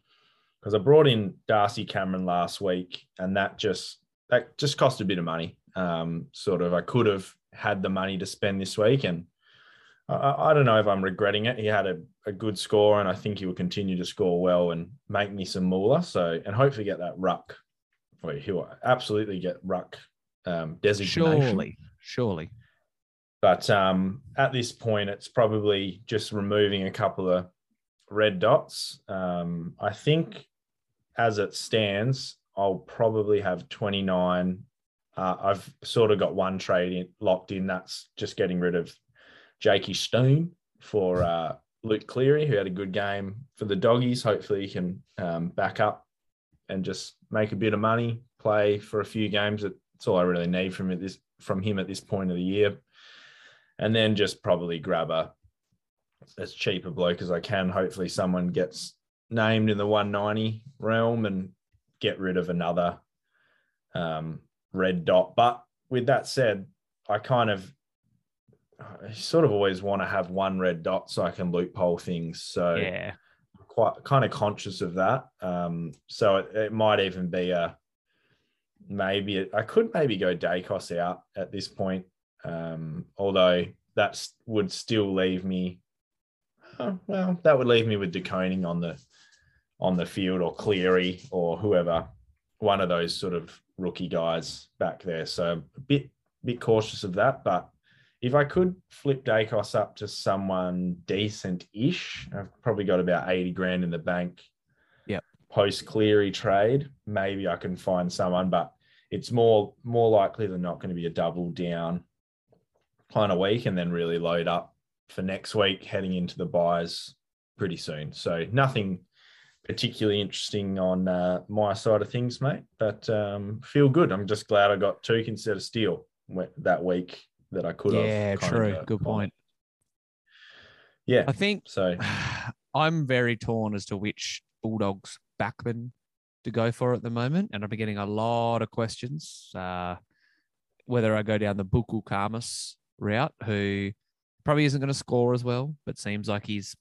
because I brought in Darcy Cameron last week, and that just that just cost a bit of money. Um, sort of, I could have had the money to spend this week, and I- I, don't know if I'm regretting it. He had a, a good score, and I think he will continue to score well and make me some moolah. So, and hopefully get that ruck. Well, he'll absolutely get ruck um, designation. Surely, surely. But um, at this point, it's probably just removing a couple of red dots. Um, I think as it stands, I'll probably have 29. Uh, I've sort of got one trade in, locked in. That's just getting rid of Jakey Stone for uh, Luke Cleary, who had a good game for the doggies. Hopefully, he can um, back up and just make a bit of money, play for a few games. That's all I really need from it this from him at this point of the year. And then just probably grab a as cheap a bloke as I can. Hopefully, someone gets named in the 190 realm and get rid of another um, red dot. But with that said, I kind of I sort of always want to have one red dot so I can loophole things. So Yeah. quite kind of conscious of that. Um, so it, it might even be a maybe I could maybe go Daicos out at this point, um, although that would still leave me. oh, well, that would leave me with De Koning on the on the field or Cleary or whoever, one of those sort of rookie guys back there. So a bit bit cautious of that, but if I could flip Daicos up to someone decent-ish, I've probably got about 80 grand in the bank. Yep. Post Cleary trade, maybe I can find someone, but it's more more likely than not going to be a double down kind of week and then really load up for next week heading into the byes pretty soon. So nothing particularly interesting on uh, my side of things, mate. But um, feel good. I'm just glad I got Touk instead of Steele that week that I could have. Yeah, true. Good point. Yeah. I think So I'm very torn as to which Bulldogs backman to go for at the moment, and I've been getting a lot of questions uh, whether I go down the Buku Khamis route, who probably isn't going to score as well, but seems like he's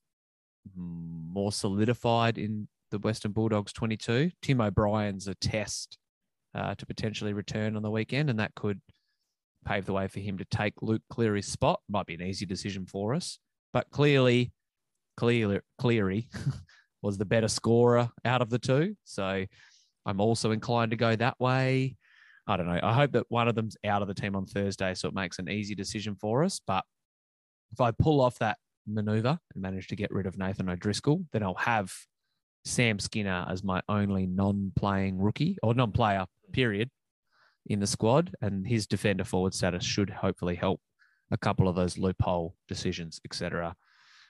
more solidified in the Western Bulldogs 22. Tim O'Brien's a test uh, to potentially return on the weekend, and that could pave the way for him to take Luke Cleary's spot. Might be an easy decision for us, but clearly, Clear, Cleary was the better scorer out of the two. So I'm also inclined to go that way. I don't know. I hope that one of them's out of the team on Thursday, so it makes an easy decision for us. But if I pull off that maneuver and manage to get rid of Nathan O'Driscoll, then I'll have Sam Skinner as my only non-playing rookie or non-player period in the squad, and his defender forward status should hopefully help a couple of those loophole decisions, etc.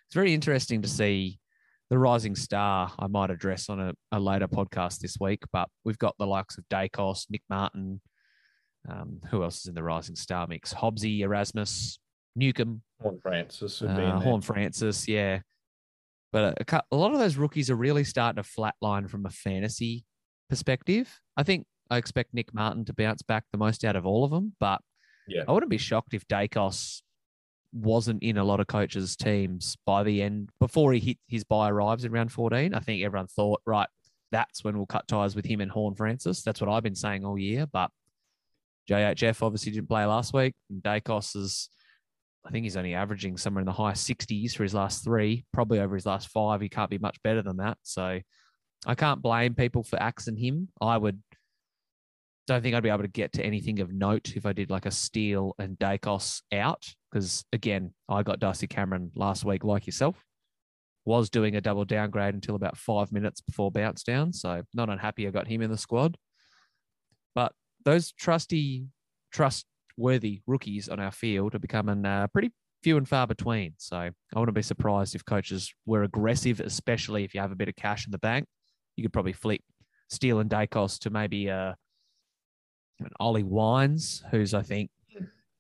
It's very interesting to see the rising star. I might address on a, a later podcast this week, but we've got the likes of Daicos, Nick Martin. Um, who else is in the rising star mix? Hobbsy, Erasmus, Newcombe, Horn Francis would be uh. Horne-Francis, yeah. But a, a lot of those rookies are really starting to flatline from a fantasy perspective. I think I expect Nick Martin to bounce back the most out of all of them, but Yeah. I wouldn't be shocked if Daicos wasn't in a lot of coaches' teams by the end before he hit his bye arrives in round 14. I think everyone thought, right, that's when we'll cut ties with him and Horne-Francis. That's what I've been saying all year. But JHF obviously didn't play last week. And Daicos is, I think he's only averaging somewhere in the high 60s for his last three, probably over his last five. He can't be much better than that. So I can't blame people for axing him. I would, don't think I'd be able to get to anything of note if I did like a Steele and Daicos out. Because again, I got Darcy Cameron last week, like yourself. Was doing a double downgrade until about five minutes before bounce down. So not unhappy I got him in the squad. But those trusty, trustworthy rookies on our field are becoming uh, pretty few and far between. So I wouldn't be surprised if coaches were aggressive, especially if you have a bit of cash in the bank. You could probably flip Steele and Daicos to maybe uh, an Ollie Wines, who's I think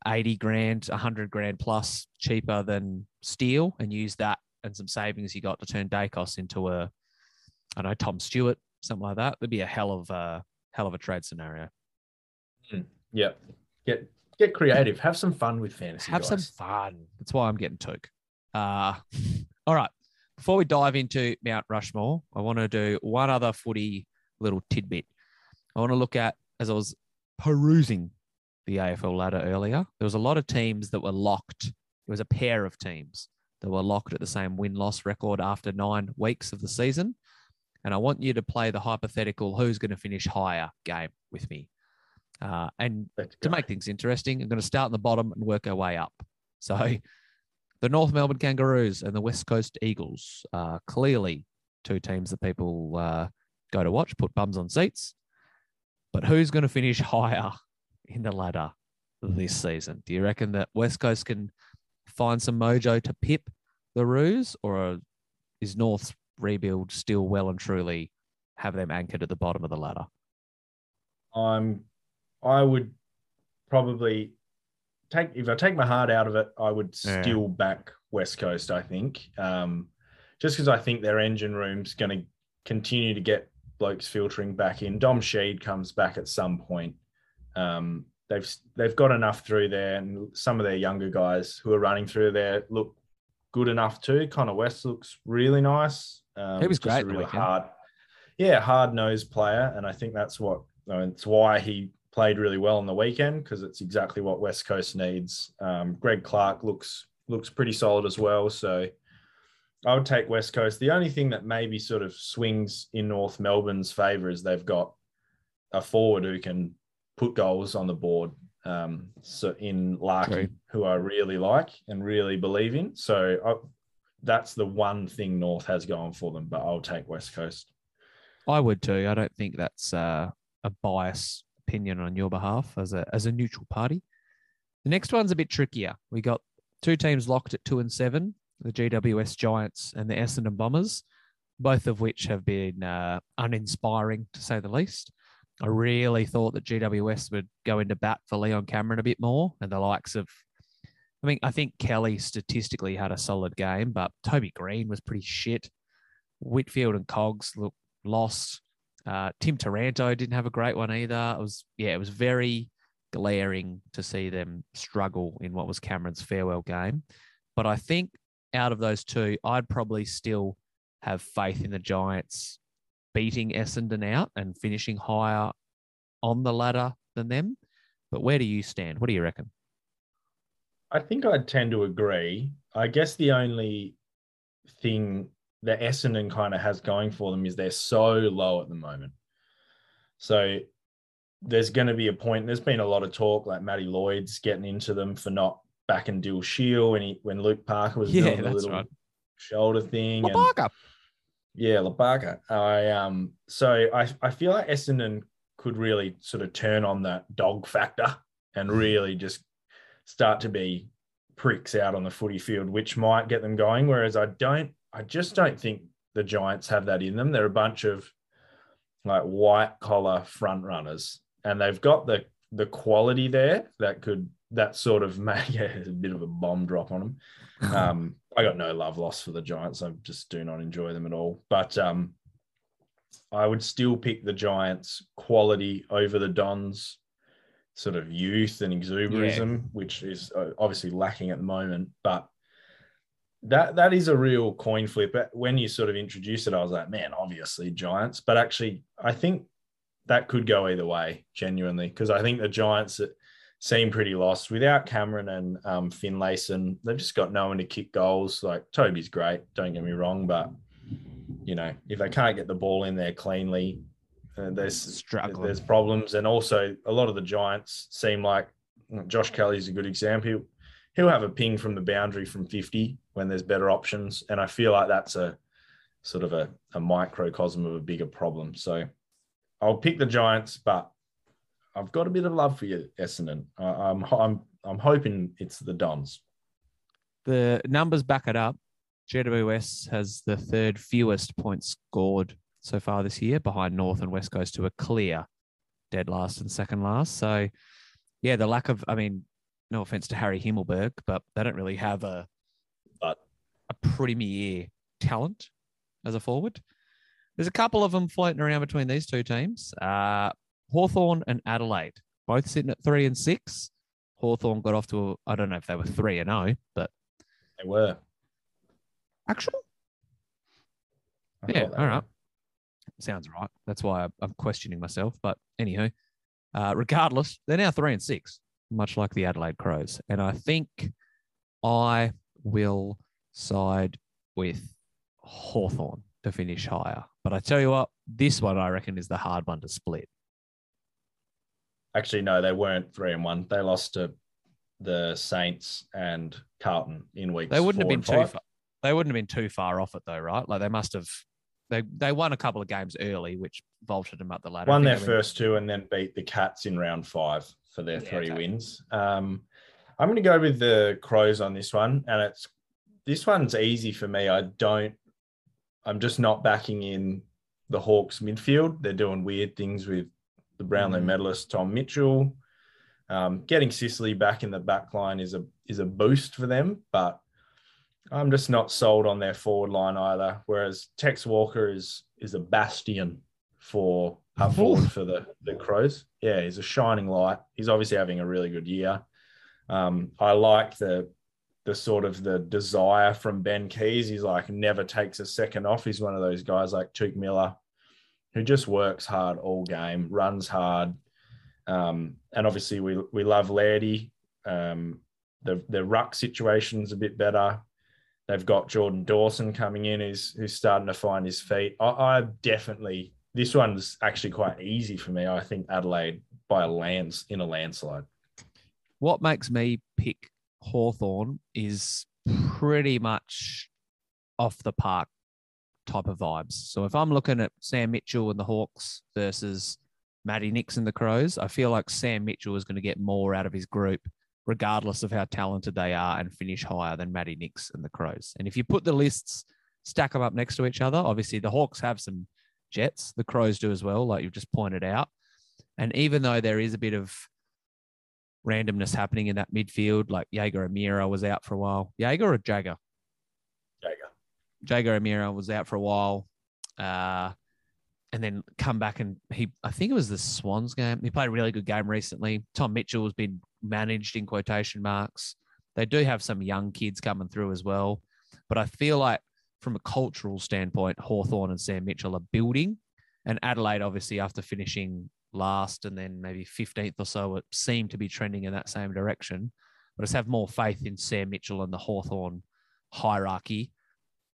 80 grand, 100 grand plus cheaper than Steele, and use that and some savings you got to turn Daicos into a, I don't know, Tom Stewart, something like that. That'd be a hell of a hell of a trade scenario. Yeah. Get get creative. Have some fun with fantasy. Have some fun. That's why I'm getting Touk. Uh, all right. Before we dive into Mount Rushmore, I want to do one other footy little tidbit. I want to look at, as I was perusing the AFL ladder earlier, there was a lot of teams that were locked. There was a pair of teams that were locked at the same win loss record after nine weeks of the season. And I want you to play the hypothetical who's going to finish higher game with me. Uh, and to make things interesting, I'm going to start in the bottom and work our way up. So, the North Melbourne Kangaroos and the West Coast Eagles are clearly two teams that people uh, go to watch, put bums on seats. But who's going to finish higher in the ladder this season? Do you reckon that West Coast can find some mojo to pip the Roos, or is North's rebuild still well and truly have them anchored at the bottom of the ladder? I'm I would probably take if I take my heart out of it, I would Yeah. still back West Coast. I think, um, just because I think their engine room's going to continue to get blokes filtering back in. Dom Sheed comes back at some point. Um, they've they've got enough through there, and some of their younger guys who are running through there look good enough too. Connor West looks really nice. Um, He was great really hard, yeah, hard nosed player, and I think that's what I mean, it's why he played really well on the weekend because it's exactly what West Coast needs. Um, Greg Clark looks looks pretty solid as well, so I would take West Coast. The only thing that maybe sort of swings in North Melbourne's favour is they've got a forward who can put goals on the board. Um, so in Larkey, who I really like and really believe in. So I, that's the one thing North has going for them. But I'll take West Coast. I would too. I don't think that's uh, a bias opinion on your behalf as a as a neutral party. The next one's a bit trickier. We got two teams locked at two and seven: the GWS Giants and the Essendon Bombers, both of which have been uh, uninspiring to say the least. I really thought that GWS would go into bat for Leon Cameron a bit more, and the likes of. I mean, I think Kelly statistically had a solid game, but Toby Green was pretty shit. Whitfield and Cogs look lost. Uh, Tim Taranto didn't have a great one either. It was yeah, it was very glaring to see them struggle in what was Cameron's farewell game. But I think out of those two, I'd probably still have faith in the Giants beating Essendon out and finishing higher on the ladder than them. But where do you stand? What do you reckon? I think I'd tend to agree. I guess the only thing that Essendon kind of has going for them is they're so low at the moment. So there's going to be a point. There's been a lot of talk, like Matty Lloyd's getting into them for not backing Dyl Shiel when he when Luke Parker was Yeah, doing the little right. shoulder thing. and- Labarca. yeah, Labaka. I um so I I feel like Essendon could really sort of turn on that dog factor and really just start to be pricks out on the footy field, which might get them going. Whereas I don't, I just don't think the Giants have that in them. They're a bunch of like white collar front runners, and they've got the the quality there that could that sort of make a bit of a bomb drop on them. Um, I got no love lost for the Giants. I just do not enjoy them at all. But um, I would still pick the Giants quality over the Dons sort of youth and exuberism, which is uh, obviously lacking at the moment. But that that is a real coin flip. When you sort of introduce it, I was like, man, obviously Giants. But actually, I think that could go either way, genuinely, because I think the Giants seem pretty lost without Cameron and um, Finlayson. They've just got no one to kick goals. Like Toby's great, don't get me wrong, but you know if they can't get the ball in there cleanly, uh, there's Struggling. there's problems. And also a lot of the Giants seem like Josh Kelly's a good example. He'll, he'll have a ping from the boundary from 50 when there's better options, and I feel like that's a sort of a, a microcosm of a bigger problem. So I'll pick the Giants, but I've got a bit of love for you, Essendon. I, I'm I'm I'm hoping it's the Dons. The numbers back it up. GWS has the third fewest points scored so far this year, behind North and West Coast, who are clear dead last and second last. So, yeah, the lack of, I mean, no offense to Harry Himmelberg, but they don't really have a But- a premier talent as a forward. There's a couple of them floating around between these two teams. Uh, Hawthorn and Adelaide, both sitting at three and six. Hawthorn got off to, a, I don't know if they were three and oh, but They were. actual I Yeah, all right. were. Sounds right. That's why I'm questioning myself. But anywho, uh, regardless, they're now three and six, much like the Adelaide Crows. And I think I will side with Hawthorn to finish higher. But I tell you what, this one I reckon is the hard one to split. Actually, no, they weren't three and one. They lost to the Saints and Carlton in weeks. They wouldn't have been too far. They wouldn't have been too far off it though, right? Like they must have. They they won a couple of games early, which vaulted them up the ladder. Won their first two and then beat the Cats in round five for their Yeah, three okay. wins. Um, I'm going to go with the Crows on this one, and it's this one's easy for me. I don't. I'm just not backing in the Hawks midfield. They're doing weird things with the Brownlow Mhm. medalist Tom Mitchell. Um, getting Sicily back in the back line is a is a boost for them, but I'm just not sold on their forward line either. Whereas Tex Walker is is a bastion for up forward for the the Crows. Yeah, he's a shining light. He's obviously having a really good year. Um, I like the the sort of the desire from Ben Keays. He's like never takes a second off. He's one of those guys like Touk Miller who just works hard all game, runs hard. Um, and obviously we we love Lairdy. Um, the the ruck situation's a bit better. They've got Jordan Dawson coming in, who's who's starting to find his feet. I, I definitely this one's actually quite easy for me. I think Adelaide by a lands in a landslide. What makes me pick Hawthorn is pretty much off the park type of vibes. So if I'm looking at Sam Mitchell and the Hawks versus Matty Nicks and the Crows, I feel like Sam Mitchell is going to get more out of his group, regardless of how talented they are, and finish higher than Matty Nicks and the Crows. And if you put the lists, stack them up next to each other, obviously the Hawks have some Jets, the Crows do as well, like you've just pointed out. And even though there is a bit of randomness happening in that midfield, like Jaeger O'Meara was out for a while. Jaeger or Jagger? You O'Meara was out for a while, uh, and then come back and he, I think it was the Swans game. He played a really good game recently. Tom Mitchell has been managed in quotation marks. They do have some young kids coming through as well, but I feel like from a cultural standpoint, Hawthorn and Sam Mitchell are building, and Adelaide obviously after finishing last and then maybe 15th or so, it seemed to be trending in that same direction. But I just have more faith in Sam Mitchell and the Hawthorn hierarchy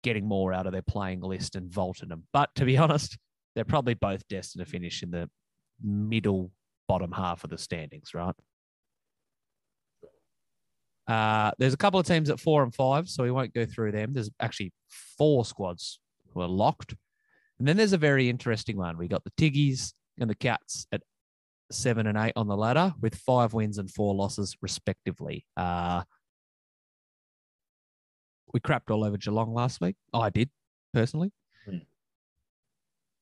getting more out of their playing list and vaulting them. But to be honest, they're probably both destined to finish in the middle bottom half of the standings, right? Uh, there's a couple of teams at four and five, so we won't go through them. There's actually four squads who are locked. And then there's a very interesting one. We got the Tiggies and the Cats at seven and eight on the ladder with five wins and four losses, respectively. Uh, we crapped all over Geelong last week. I did personally, Hmm.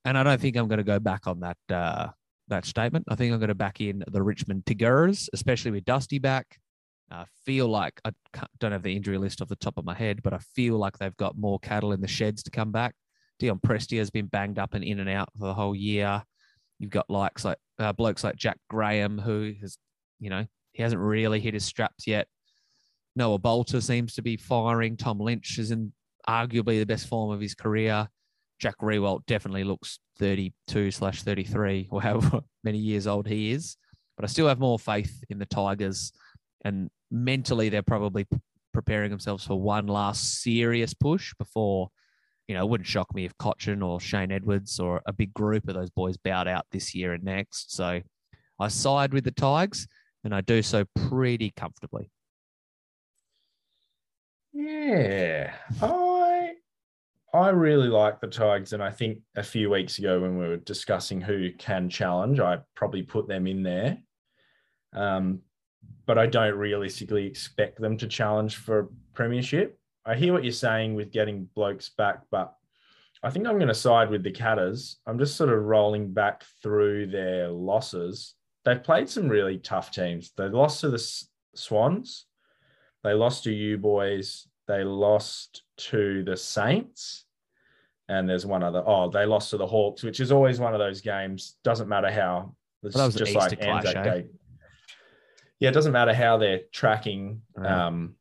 and I don't think I'm going to go back on that uh, that statement. I think I'm going to back in the Richmond Tigers, especially with Dusty back. I feel like I don't have the injury list off the top of my head, but I feel like they've got more cattle in the sheds to come back. Dion Prestia has been banged up and in and out for the whole year. You've got likes like uh, blokes like Jack Graham, who has, you know, he hasn't really hit his straps yet. Noah Balta seems to be firing. Tom Lynch is in arguably the best form of his career. Jack Riewoldt definitely looks 32 slash 33 or however many years old he is. But I still have more faith in the Tigers. And mentally, they're probably preparing themselves for one last serious push before, you know, it wouldn't shock me if Cotchin or Shane Edwards or a big group of those boys bowed out this year and next. So I side with the Tigers and I do so pretty comfortably. Yeah, I I really like the Tigers, and I think a few weeks ago when we were discussing who can challenge, I probably put them in there. Um, but I don't realistically expect them to challenge for premiership. I hear what you're saying with getting blokes back, but I think I'm going to side with the Catters. I'm just sort of rolling back through their losses. They've played some really tough teams. They lost to the Swans. They lost to you boys. They lost to the Saints. And there's one other. Oh, they lost to the Hawks, which is always one of those games. Doesn't matter how. It's Well, just like clash, Anzac eh? Day. Yeah, it doesn't matter how they're tracking. Right. Um,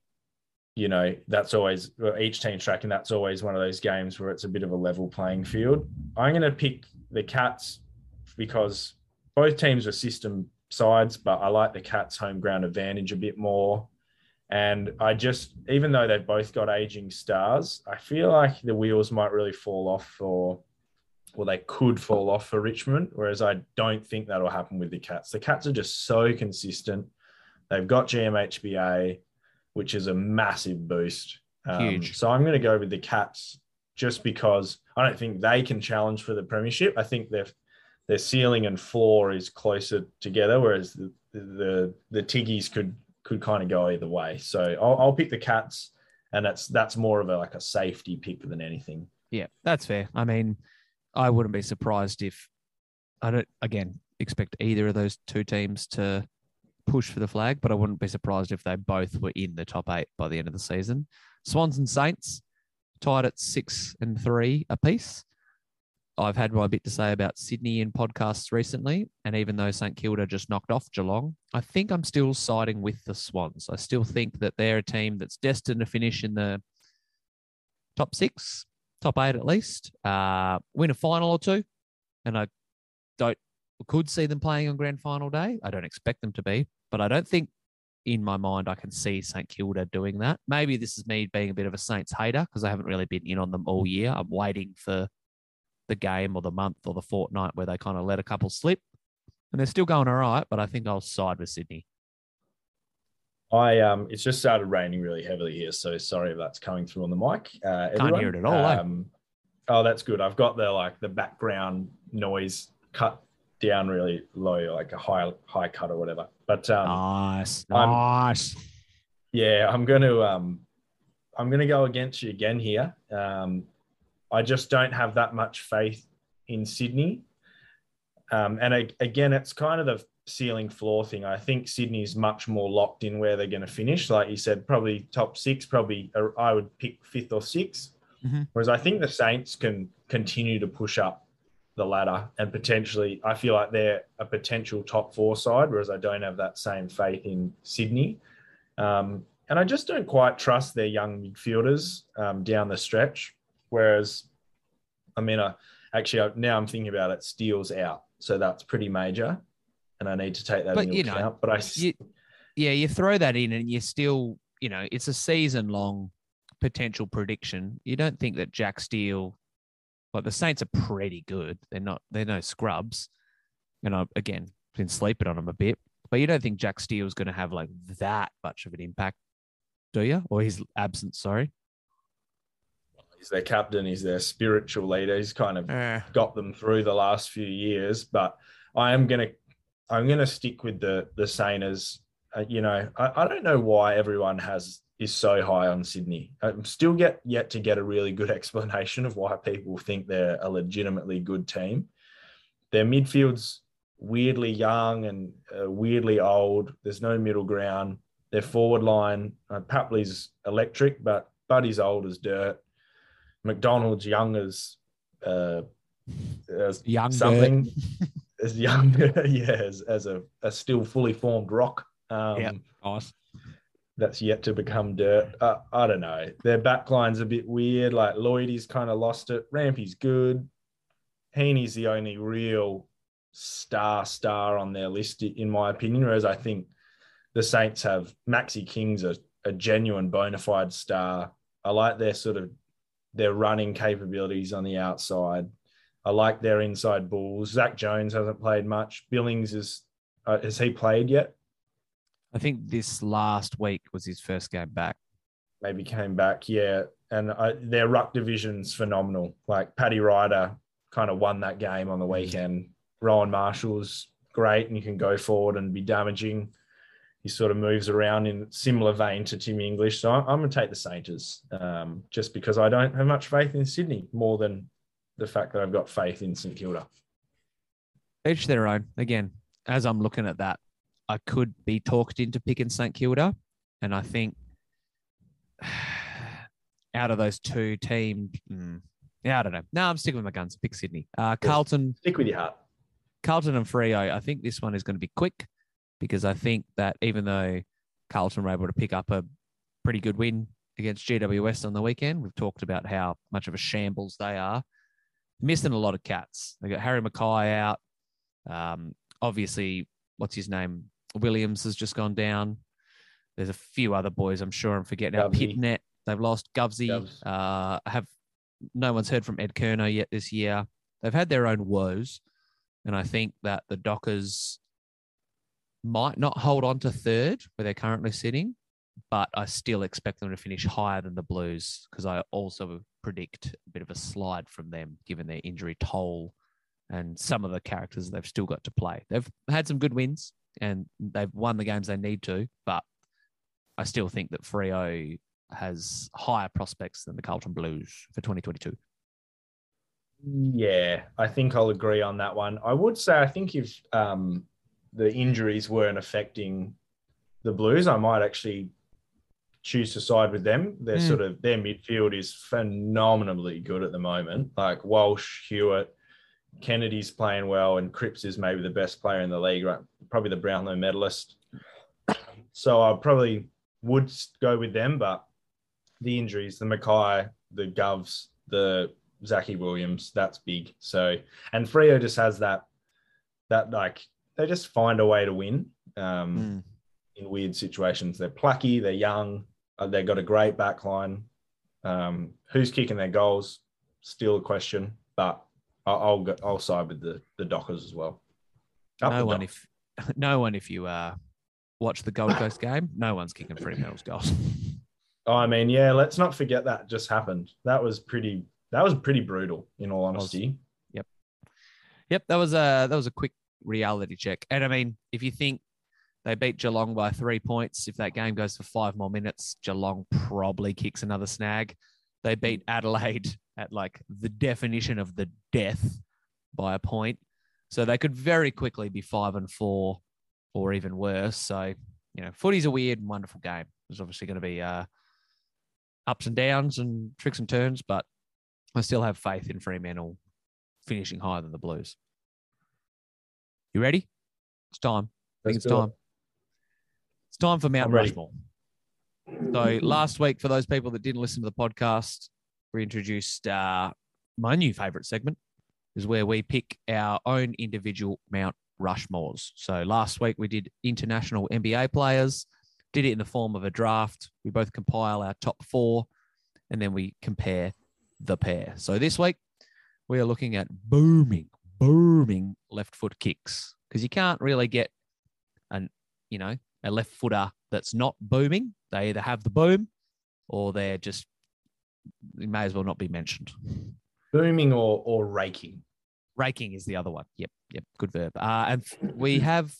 you know, that's always each team's tracking. That's always one of those games where it's a bit of a level playing field. I'm going to pick the Cats because both teams are system sides, but I like the Cats' home ground advantage a bit more. And I just, even though they've both got aging stars, I feel like the wheels might really fall off for, well, they could fall off for Richmond. Whereas I don't think that'll happen with the Cats. The Cats are just so consistent. They've got GMHBA, which is a massive boost. Um, Huge. So I'm going to go with the Cats just because I don't think they can challenge for the premiership. I think their their ceiling and floor is closer together, whereas the the the Tiggies could could kind of go either way. So I'll, I'll pick the Cats and that's that's more of a like a safety pick than anything. Yeah, that's fair. I mean, I wouldn't be surprised if I don't again expect either of those two teams to push for the flag, but I wouldn't be surprised if they both were in the top eight by the end of the season. Swans and Saints tied at six and three apiece. I've had my bit to say about Sydney in podcasts recently, and even though St Kilda just knocked off Geelong, I think I'm still siding with the Swans. I still think that they're a team that's destined to finish in the top six, top eight at least, uh, win a final or two, and I don't could see them playing on grand final day. I don't expect them to be, but I don't think in my mind I can see St Kilda doing that. Maybe this is me being a bit of a Saints hater because I haven't really been in on them all year. I'm waiting for the game or the month or the fortnight where they kind of let a couple slip. And they're still going all right, but I think I'll side with Sydney. I um, it's just started raining really heavily here, so sorry if that's coming through on the mic. Uh, Can't everyone. hear it at all. Eh? Um, oh, that's good. I've got the like the background noise cut down really low, like a high high cut or whatever. But um, nice, nice. yeah, I'm going to um, I'm going to go against you again here. Um, I just don't have that much faith in Sydney. Um, and I, again, it's kind of the ceiling floor thing. I think Sydney's much more locked in where they're going to finish. Like you said, probably top six, probably uh, I would pick fifth or 6th mm-hmm. Whereas I think the Saints can continue to push up the ladder and potentially, I feel like they're a potential top four side, whereas I don't have that same faith in Sydney. Um, and I just don't quite trust their young midfielders um, down the stretch. Whereas, I mean, I, actually now I'm thinking about it, Steele's out, so that's pretty major, and I need to take that but, into you account. Know, but I, you, yeah, you throw that in, and you still, you know, it's a season long potential prediction. You don't think that Jack Steele, like the Saints, are pretty good. They're not. They're no scrubs. And I again been sleeping on them a bit, but you don't think Jack Steele's going to have like that much of an impact, do you? Or his absence, sorry he's their captain, he's their spiritual leader. He's kind of got them through the last few years. But I am gonna I'm gonna stick with the the Sainers. Uh, you know, I, I don't know why everyone has is so high on Sydney. I'm still get yet to get a really good explanation of why people think they're a legitimately good team. Their midfield's weirdly young and uh, weirdly old. There's no middle ground. Their forward line, uh, Papley's electric, but Buddy's old as dirt. McDonald's young as uh, as young something as young, yeah, as, as a, a still fully formed rock. Um, yeah, nice. That's yet to become dirt. Uh, I don't know. Their backline's a bit weird. Like Lloydie's kind of lost it. Rampy's good. Heeney's the only real star star on their list, in my opinion. Whereas I think the Saints have Maxi King's a, a genuine bona fide star. I like their sort of their running capabilities on the outside. I like their inside balls. Zach Jones hasn't played much. Billings is uh, has he played yet? I think this last week was his first game back. Maybe came back, yeah. And I, their ruck division's phenomenal. Like Paddy Ryder kind of won that game on the weekend. Rowan Marshall's great, and you can go forward and be damaging he sort of moves around in similar vein to Tim English. So I'm, I'm going to take the Saints um, just because I don't have much faith in Sydney more than the fact that I've got faith in St Kilda. Each their own. Again, as I'm looking at that, I could be talked into picking St Kilda. And I think out of those two teams, mm, yeah, I don't know. No, I'm sticking with my guns. Pick Sydney. Uh, Carlton. Stick with your heart. Carlton and Freo. I think this one is going to be quick because I think that even though Carlton were able to pick up a pretty good win against GWS on the weekend, we've talked about how much of a shambles they are. Missing a lot of cats. They got Harry McKay out. Um, obviously, what's his name? Williams has just gone down. There's a few other boys I'm sure I'm forgetting. Out Pittonet, they've lost Govsy. Uh, have no one's heard from Ed Curnow yet this year. They've had their own woes, and I think that the Dockers might not hold on to third where they're currently sitting, but I still expect them to finish higher than the Blues because I also predict a bit of a slide from them given their injury toll and some of the characters they've still got to play. They've had some good wins and they've won the games they need to, but I still think that Freo has higher prospects than the Carlton Blues for 2022. Yeah, I think I'll agree on that one. I would say I think if um, the injuries weren't affecting the Blues, I might actually choose to side with them. Their Mm. sort of their midfield is phenomenally good at the moment. Like Walsh, Hewett, Kennedy's playing well, and Cripps is maybe the best player in the league, right? Probably the Brownlow medalist. So I probably would go with them, but the injuries, the McKay, the Govs, the Zachy Williams, that's big. So and Freo just has that that like they just find a way to win. Um, Mm. in weird situations. They're plucky, they're young, uh, they've got a great back line. Um, who's kicking their goals? Still a question, but I'll I'll, go, I'll side with the the Dockers as well. Up No one, Dock- if no one, if you uh, watch the Gold Coast game, no one's kicking Fremantle's goals. I mean, yeah, let's not forget that just happened. That was pretty. That was pretty brutal, in all was. yep, Yep, that was a that was a quick reality check. And I mean, if you think they beat Geelong by three points, if that game goes for five more minutes, Geelong probably kicks another snag. They beat Adelaide at like the definition of the death by a point, so they could very quickly be five and four, or even worse. So you know, footy's a weird wonderful game. There's obviously going to be uh, ups and downs and tricks and turns, but I still have faith in Fremantle finishing higher than the Blues. You ready? It's time. I think Let's it's it. time. It's time for Mount Rushmore. So last week, for those people that didn't listen to the podcast, we introduced uh, my new favorite segment, is where we pick our own individual Mount Rushmores. So last week we did international NBA players, did it in the form of a draft. We both compile our top four, and then we compare the pair. So this week we are looking at booming, booming left foot kicks because you can't really get an, you know, a left footer that's not booming. They either have the boom or they're just, they may as well not be mentioned. Booming or or raking. Raking is the other one. Yep, yep, good verb. Uh, and we have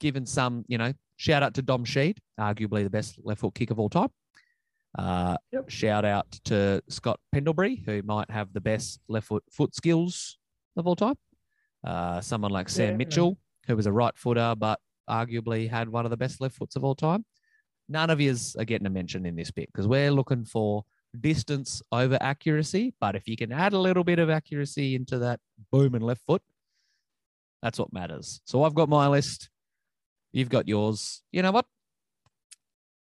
given some, you know, shout out to Dom Sheed, arguably the best left foot kick of all time. Uh, Yep. Shout out to Scott Pendlebury, who might have the best left foot foot skills of all time. Uh, someone like Sam Yeah. Mitchell, who was a right footer, but arguably had one of the best left foots of all time. None of yous are getting a mention in this bit because we're looking for distance over accuracy. But if you can add a little bit of accuracy into that boom and left foot, that's what matters. So I've got my list. You've got yours. You know what?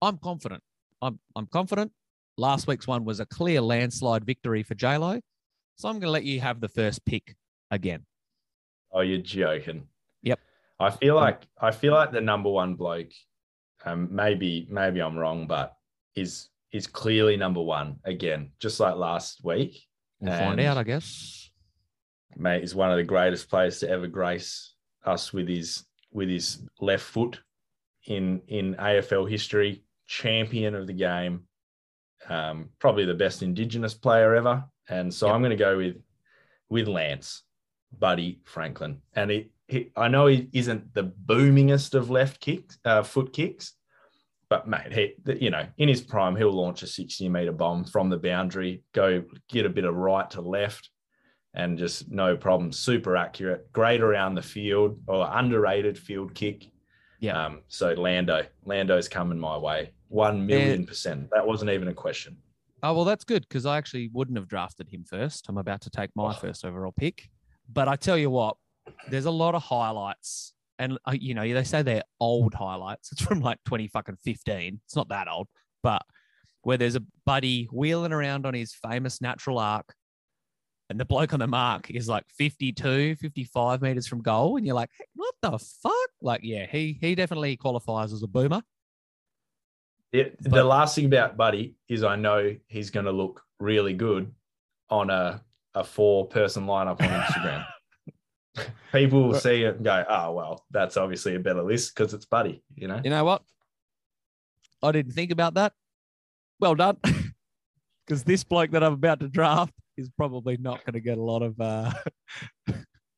I'm confident. I'm I'm confident. Last week's one was a clear landslide victory for JLo. So I'm going to let you have the first pick again. Oh, you're joking. Yep. I feel like I feel like the number one bloke, um, maybe maybe I'm wrong, but is is clearly number one again, just like last week. We'll find And- out, I guess. Mate is one of the greatest players to ever grace us with his with his left foot in in AFL history. Champion of the game, um, probably the best Indigenous player ever. And so Yep. I'm going to go with with Lance, Buddy Franklin. And he, he, I know he isn't the boomingest of left kicks, uh, foot kicks, but mate, he, you know, in his prime, he'll launch a 60 meter bomb from the boundary, go get a bit of right to left, and just no problem. Super accurate, great around the field or underrated field kick. Yeah. Um, so Lando, Lando's coming my way. One million percent. That wasn't even a question. Oh, well, that's good because I actually wouldn't have drafted him first. I'm about to take my Oh. first overall pick. But I tell you what, there's a lot of highlights. And, uh, you know, they say they're old highlights. It's from like 20 fucking 15. It's not that old, but where there's a buddy wheeling around on his famous natural arc and the bloke on the mark is like 52, 55 meters from goal. And you're like, "Hey, what the fuck? Like, yeah, he, he definitely qualifies as a boomer. It, the But- last thing about Buddy is I know he's going to look really good on a, a four person lineup on Instagram. People will see it and go, oh, well, that's obviously a better list because it's Buddy, you know? You know what? I didn't think about that. Well done. Because this bloke that I'm about to draft is probably not going to get a lot of uh, a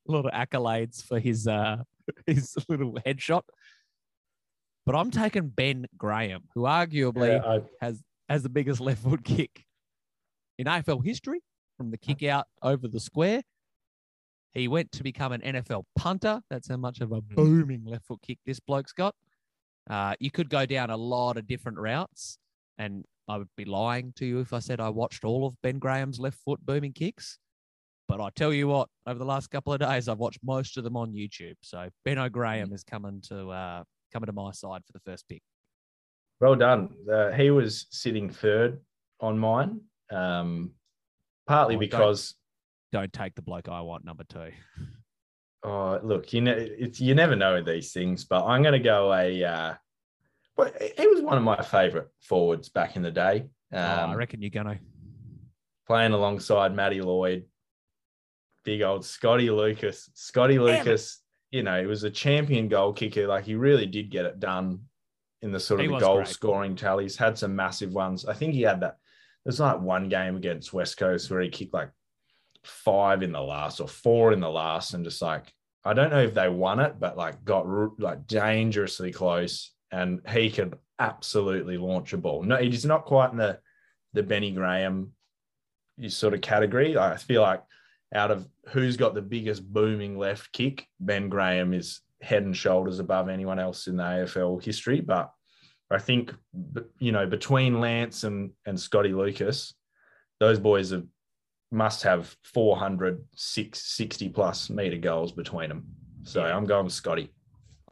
lot of accolades for his uh, his little headshot. But I'm taking Ben Graham, who arguably Yeah, I, has has the biggest left foot kick in AFL history from the kick out over the square. He went to become an NFL punter. That's how much of a booming left foot kick this bloke's got. Uh, you could go down a lot of different routes, and I would be lying to you if I said I watched all of Ben Graham's left foot booming kicks. But I tell you what, over the last couple of days, I've watched most of them on YouTube. So Ben O'Graham is coming to uh, coming to my side for the first pick. Well done. Uh, he was sitting third on mine, um, partly Oh, don't- because Don't take the bloke I want, number two. oh, look, you know, it's you never know these things, but I'm going to go a. Uh, well, he was one of my favourite forwards back in the day. Oh, I Um, reckon you're gonna. playing alongside Matty Lloyd, big old Scotty Lucas. Scotty. Lucas, you know, he was a champion goal kicker. Like he really did get it done in the sort of the goal great. scoring tallies. Had some massive ones. I think he had that. There's like one game against West Coast where he kicked like five in the last or four in the last, and just like I don't know if they won it, but like got like dangerously close, and he could absolutely launch a ball. No, he's not quite in the the Benny Graham sort of category. I feel like out of who's got the biggest booming left kick, Ben Graham is head and shoulders above anyone else in the AFL history. But I think you know between Lance and and Scotty Lucas, those boys have must have 400 six- 60 plus meter goals between them. So Yeah. I'm going with Scotty.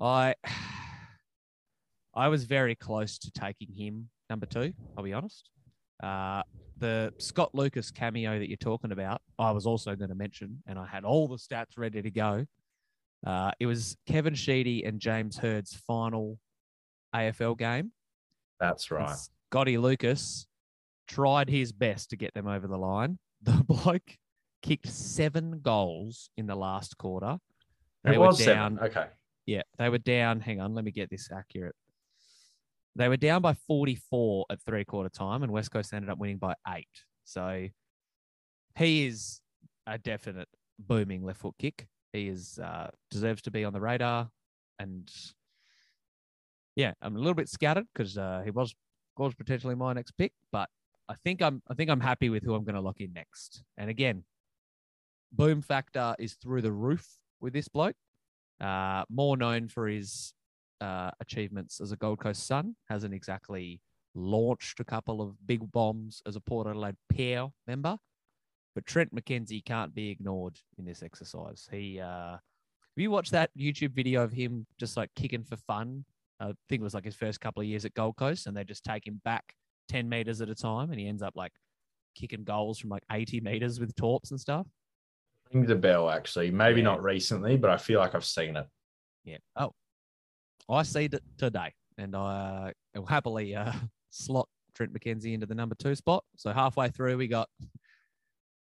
I I was very close to taking him number two. I'll be honest. Uh, the Scott Lucas cameo that you're talking about, I was also going to mention, and I had all the stats ready to go. Uh, it was Kevin Sheedy and James Hird's final AFL game. That's and right. Scotty Lucas tried his best to get them over the line. The bloke kicked seven goals in the last quarter. They It were was down. seven. Okay. Yeah, they were down. Hang on, let me get this accurate. They were down by 44 at three quarter time, and West Coast ended up winning by eight. So he is a definite booming left foot kick. He is uh, deserves to be on the radar, and yeah, I'm a little bit scattered because uh, he was was potentially my next pick, but I think I'm I think I'm happy with who I'm going to lock in next. And again, boom factor is through the roof with this bloke. Uh, more known for his uh, achievements as a Gold Coast Sun, hasn't exactly launched a couple of big bombs as a Port Adelaide pair member. But Trent McKenzie can't be ignored in this exercise. He, uh, have you watched that YouTube video of him just like kicking for fun? I think it was like his first couple of years at Gold Coast, and they just take him back 10 meters at a time, and he ends up like kicking goals from like 80 meters with torps and stuff. Rings a bell, actually. Maybe Yeah. not recently, but I feel like I've seen it. Yeah. Oh, I see it today, and I will happily uh, slot Trent McKenzie into the number two spot. So halfway through, we got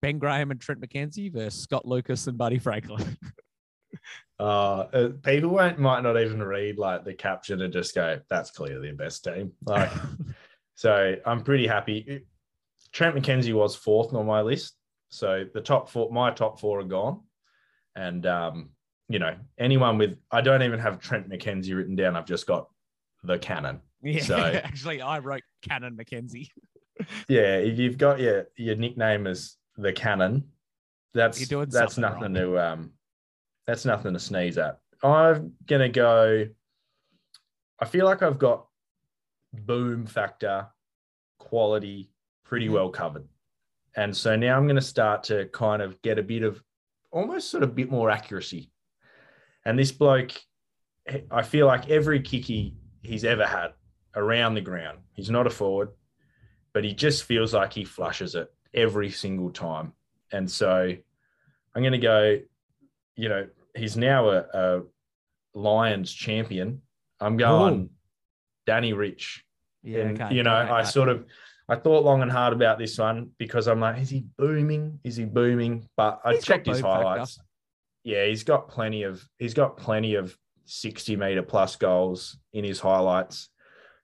Ben Graham and Trent McKenzie versus Scott Lucas and Buddy Franklin. Uh, uh, people won't might not even read like the caption and just go, "That's clearly the best team." Like, so I'm pretty happy. Trent McKenzie was fourth on my list, so the top four, my top four are gone, and um, you know, anyone with I don't even have Trent McKenzie written down. I've just got the cannon. yeah, So- actually, I wrote Cannon McKenzie. Yeah, if you've got your your nickname as the cannon, that's that's nothing to um that's nothing to sneeze at. I'm gonna go. I feel like I've got boom factor, quality pretty Mhm. well covered, and so now I'm gonna start to kind of get a bit of almost sort of bit more accuracy. And this bloke, I feel like every kick he, he's ever had around the ground, he's not a forward but he just feels like he flushes it every single time. And so I'm going to go, you know, he's now a, a Lions champion. I'm going Ooh. Danny Rich. Yeah, and, okay, you know, okay, I okay. sort of, I thought long and hard about this one because I'm like, is he booming? Is he booming? But I He's checked his boom factor. highlights. Yeah, he's got plenty of, he's got plenty of 60 meter plus goals in his highlights.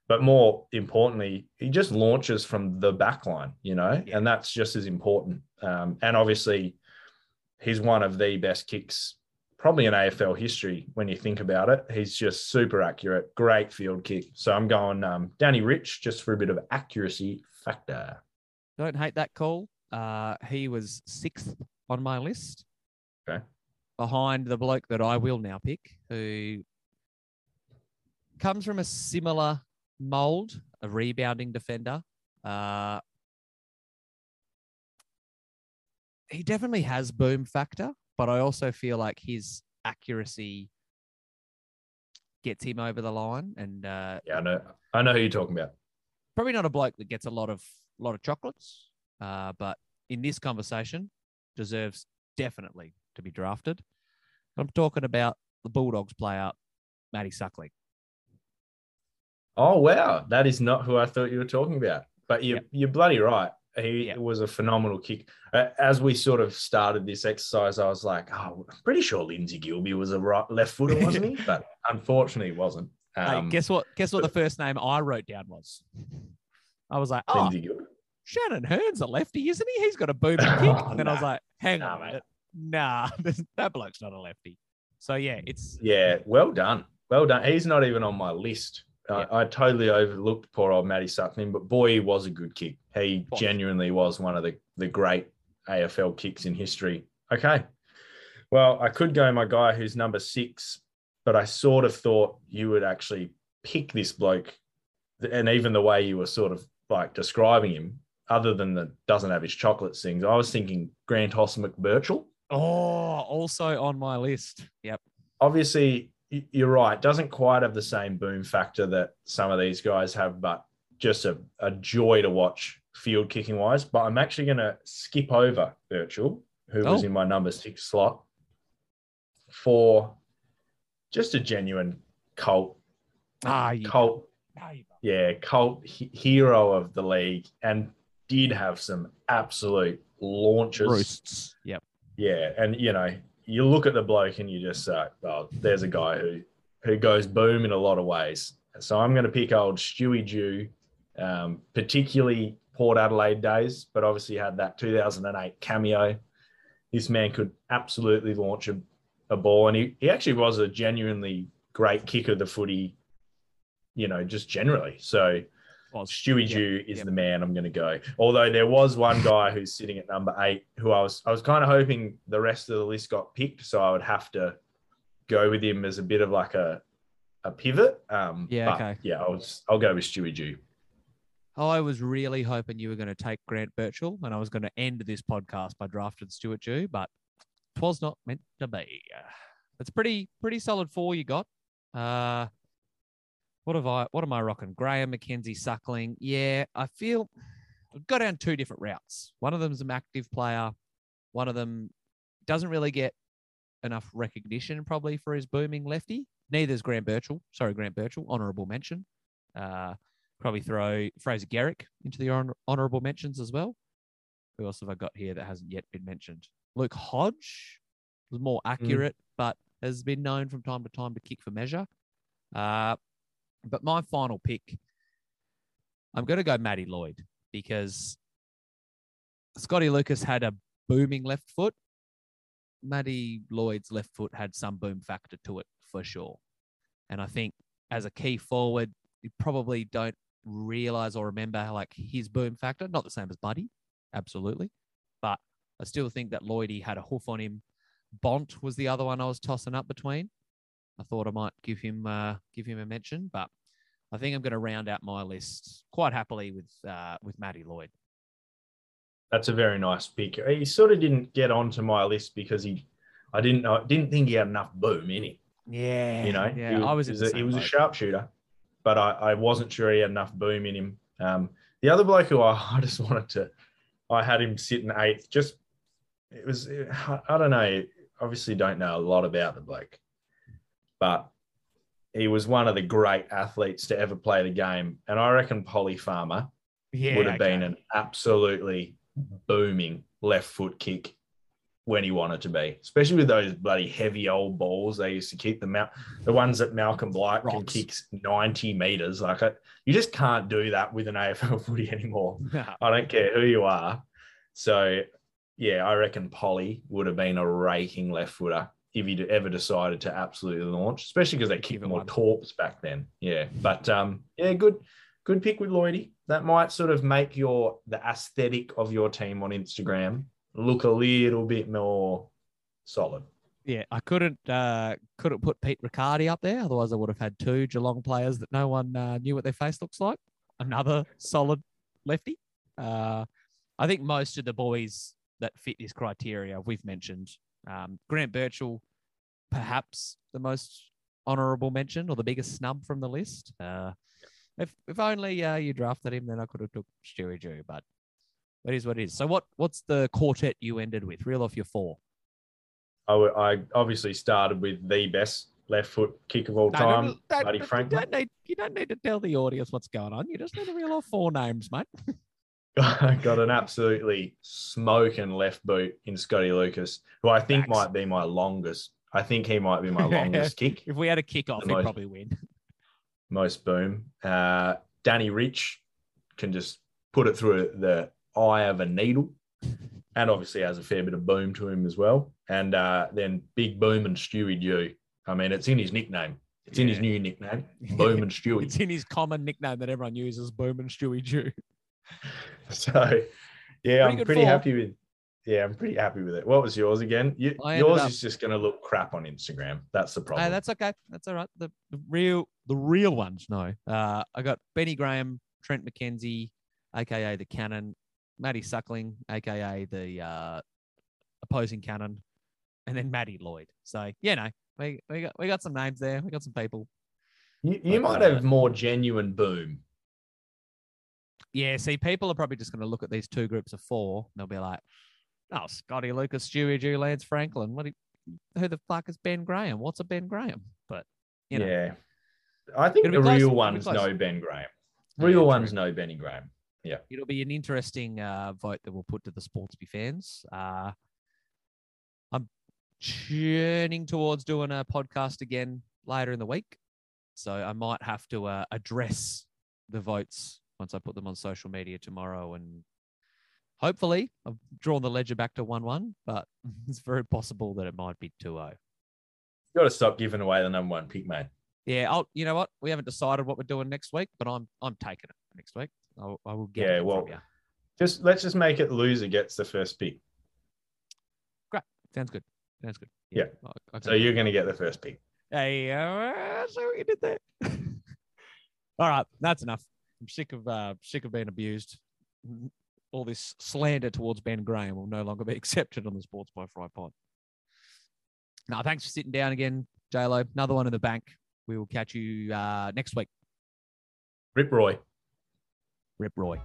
But more importantly, he just launches from the back line, you know, Yeah. and that's just as important. Um, and obviously, he's one of the best kicks probably in AFL history when you think about it. He's just super accurate, great field kick. So I'm going um, Danny Rich just for a bit of accuracy factor. Don't hate that call. Uh, he was sixth on my list. Okay. Behind the bloke that I will now pick, who comes from a similar mold, a rebounding defender. Uh, he definitely has boom factor, but I also feel like his accuracy gets him over the line, and uh, Yeah, I know. I know who you're talking about. probably not a bloke that gets a lot of lot of chocolates, uh, but in this conversation, deserves definitely to be drafted. I'm talking about the Bulldogs player, Matty Suckling. Oh wow, that is not who I thought you were talking about. But you, Yep. you're bloody right. He Yep. was a phenomenal kick. Uh, As we sort of started this exercise, I was like, "Oh, I'm pretty sure Lindsay Gilbee was a right left footer, wasn't he?" But unfortunately, he wasn't. Um, hey, guess what? Guess what the first name I wrote down was? I was like, oh, Shannon Hurn's a lefty, isn't he? He's got a booming kick. Oh, and then I was like, hang Nah, on, mate. nah, that bloke's not a lefty. So yeah, it's Yeah, well done. Well done. He's not even on my list. Yeah. I, I totally overlooked poor old Matty Suckling, but boy, he was a good kick. He genuinely was one of the, the great AFL kicks in history. Okay. Well, I could go my guy who's number six, but I sort of thought you would actually pick this bloke. And even the way you were sort of like describing him, other than the doesn't have his chocolates things, I was thinking Grant Hoss McBurchell. oh, also on my list. Yep. obviously you're right doesn't quite have the same boom factor that some of these guys have but just a, a joy to watch field kicking wise but i'm actually going to skip over Birchall who was Oh. in my number six slot for just a genuine cult Ah, cult ah, yeah cult he- hero of the league and did have some absolute launches roosts. Yep. yeah, and you know, you look at the bloke and you just say, "Oh, there's a guy who who goes boom in a lot of ways." So I'm going to pick old Stewie Dew, um, particularly Port Adelaide days, but obviously had that 2008 cameo. This man could absolutely launch a, a ball, and he, he actually was a genuinely great kicker of the footy, you know, just generally. So Was. Stewie Dew is the man I'm going to go. Although there was one guy who's sitting at number eight who I was I was kind of hoping the rest of the list got picked, so I would have to go with him as a bit of like a a pivot. Um, Yeah, okay. Yeah, I'll I'll go with Stewie Dew. I was really hoping you were going to take Grant Birchall, and I was going to end this podcast by drafting Stuart Dew, but it was not meant to be. It's pretty pretty solid four you got. Uh, what have I? What am I rocking? Graham McKenzie Suckling. Yeah, I feel I've got down two different routes. One of them's an active player. One of them doesn't really get enough recognition probably for his booming lefty. Neither is Grant Birchall. Sorry, Grant Birchall. Honourable mention. Uh, probably throw Fraser Gehrig into the honor- honourable mentions as well. Who else have I got here that hasn't yet been mentioned? Luke Hodge was more accurate, but has been known from time to time to kick for measure. Uh, but my final pick, I'm going to go Matty Lloyd because Scotty Lucas had a booming left foot. Matty Lloyd's left foot had some boom factor to it for sure. And I think as a key forward, you probably don't realize or remember like his boom factor. Not the same as Buddy, absolutely. But I still think that Lloydie had a hoof on him. Bont was the other one I was tossing up between. I thought I might give him uh, give him a mention, but I think I'm going to round out my list quite happily with uh, with Matty Lloyd. That's a very nice pick. He sort of didn't get onto my list because he, I didn't know, didn't think he had enough boom in him. Yeah, You know, yeah, he, I was. he was, a, he was a sharpshooter, but I, I wasn't sure he had enough boom in him. Um, the other bloke who I, I just wanted to, I had him sit sitting eighth. Just it was, I, I don't know. Obviously, don't know a lot about the bloke, but he was one of the great athletes to ever play the game, and I reckon Polly Farmer Yeah, would have been an absolutely booming left foot kick when he wanted to be, especially with those bloody heavy old balls they used to keep them out. The ones that Malcolm Blight can kick 90 meters. Like it, you just can't do that with an AFL footy anymore. I don't care who you are. So yeah, I reckon Polly would have been a raking left footer. If he ever decided to absolutely launch, especially because they kicked more torps back then. Yeah, but um, yeah, good, good pick with Lloydie. That might sort of make your the aesthetic of your team on Instagram look a little bit more solid. Yeah, I couldn't uh, couldn't put Pete Riccardi up there. Otherwise, I would have had two Geelong players that no one uh, knew what their face looks like. Another solid lefty. Uh, I think most of the boys that fit this criteria we've mentioned. Um, Grant Birchall, perhaps the most honourable mention or the biggest snub from the list. Uh, if if only uh, you drafted him, then I could have took Stewie Dew. But it is what it is. So what what's the quartet you ended with? Reel off your four. I, I obviously started with the best left foot kick of all No, time, no, no, Buddy you don't need you don't need to tell the audience what's going on. You just need to reel off four names, mate. got an absolutely smoking left boot in Scotty Lucas, who I think Facts. might be my longest. I think he might be my longest kick, If we had a kick off, he'd most- probably win. most boom. Uh, Danny Rich can just put it through the eye of a needle, and obviously has a fair bit of boom to him as well. And uh, then Big Boom and Stewie Dew. I mean, it's in his nickname. It's in his new nickname, Boom and Stewie. It's in his common nickname that everyone uses, Boom and Stewie Dew. So, yeah, I'm pretty four. happy with. Yeah, I'm pretty happy with it. What was yours again? You, yours up- is just going to look crap on Instagram. That's the problem. Hey, that's okay. That's all right. The, the real the real ones, no. Uh, I got Benny Graham, Trent McKenzie, aka the Cannon, Matty Suckling, aka the uh, opposing Cannon, and then Matty Lloyd. So yeah, no, we, we got we got some names there. We got some people. you you but, might uh, have more genuine boom. Yeah, see, people are probably just going to look at these two groups of four. And they'll be like, "Oh, Scotty Lucas, Stewie Dew, Lance Franklin. What? do you- Who the fuck is Ben Graham? What's a Ben Graham?" But you know, yeah, I think the real ones know Ben Graham. Yeah, Real true. ones know Benny Graham. Yeah, it'll be an interesting uh, vote that we'll put to the Sportsby fans. Uh, I'm churning towards doing a podcast again later in the week, so I might have to uh, address the votes once I put them on social media tomorrow, and hopefully I've drawn the ledger back to one-one, but it's very possible that it might be 2-0. You got to stop giving away the number one pick, mate. Yeah, I'll, you know what? We haven't decided what we're doing next week, but I'm I'm taking it next week. I'll, I will get Yeah, it well. Just let's just make it loser gets the first pick. Great. Sounds good. Sounds good. Yeah. I, I So you're going to get the first pick. Hey, uh, so you did there. All right, that's enough. I'm sick of uh, sick of being abused. All this slander towards Ben Graham will no longer be accepted on the Sports by Fry pod. Now, thanks for sitting down again, JLo. Another one in the bank. We will catch you uh, next week. Rip Roy. Rip Roy.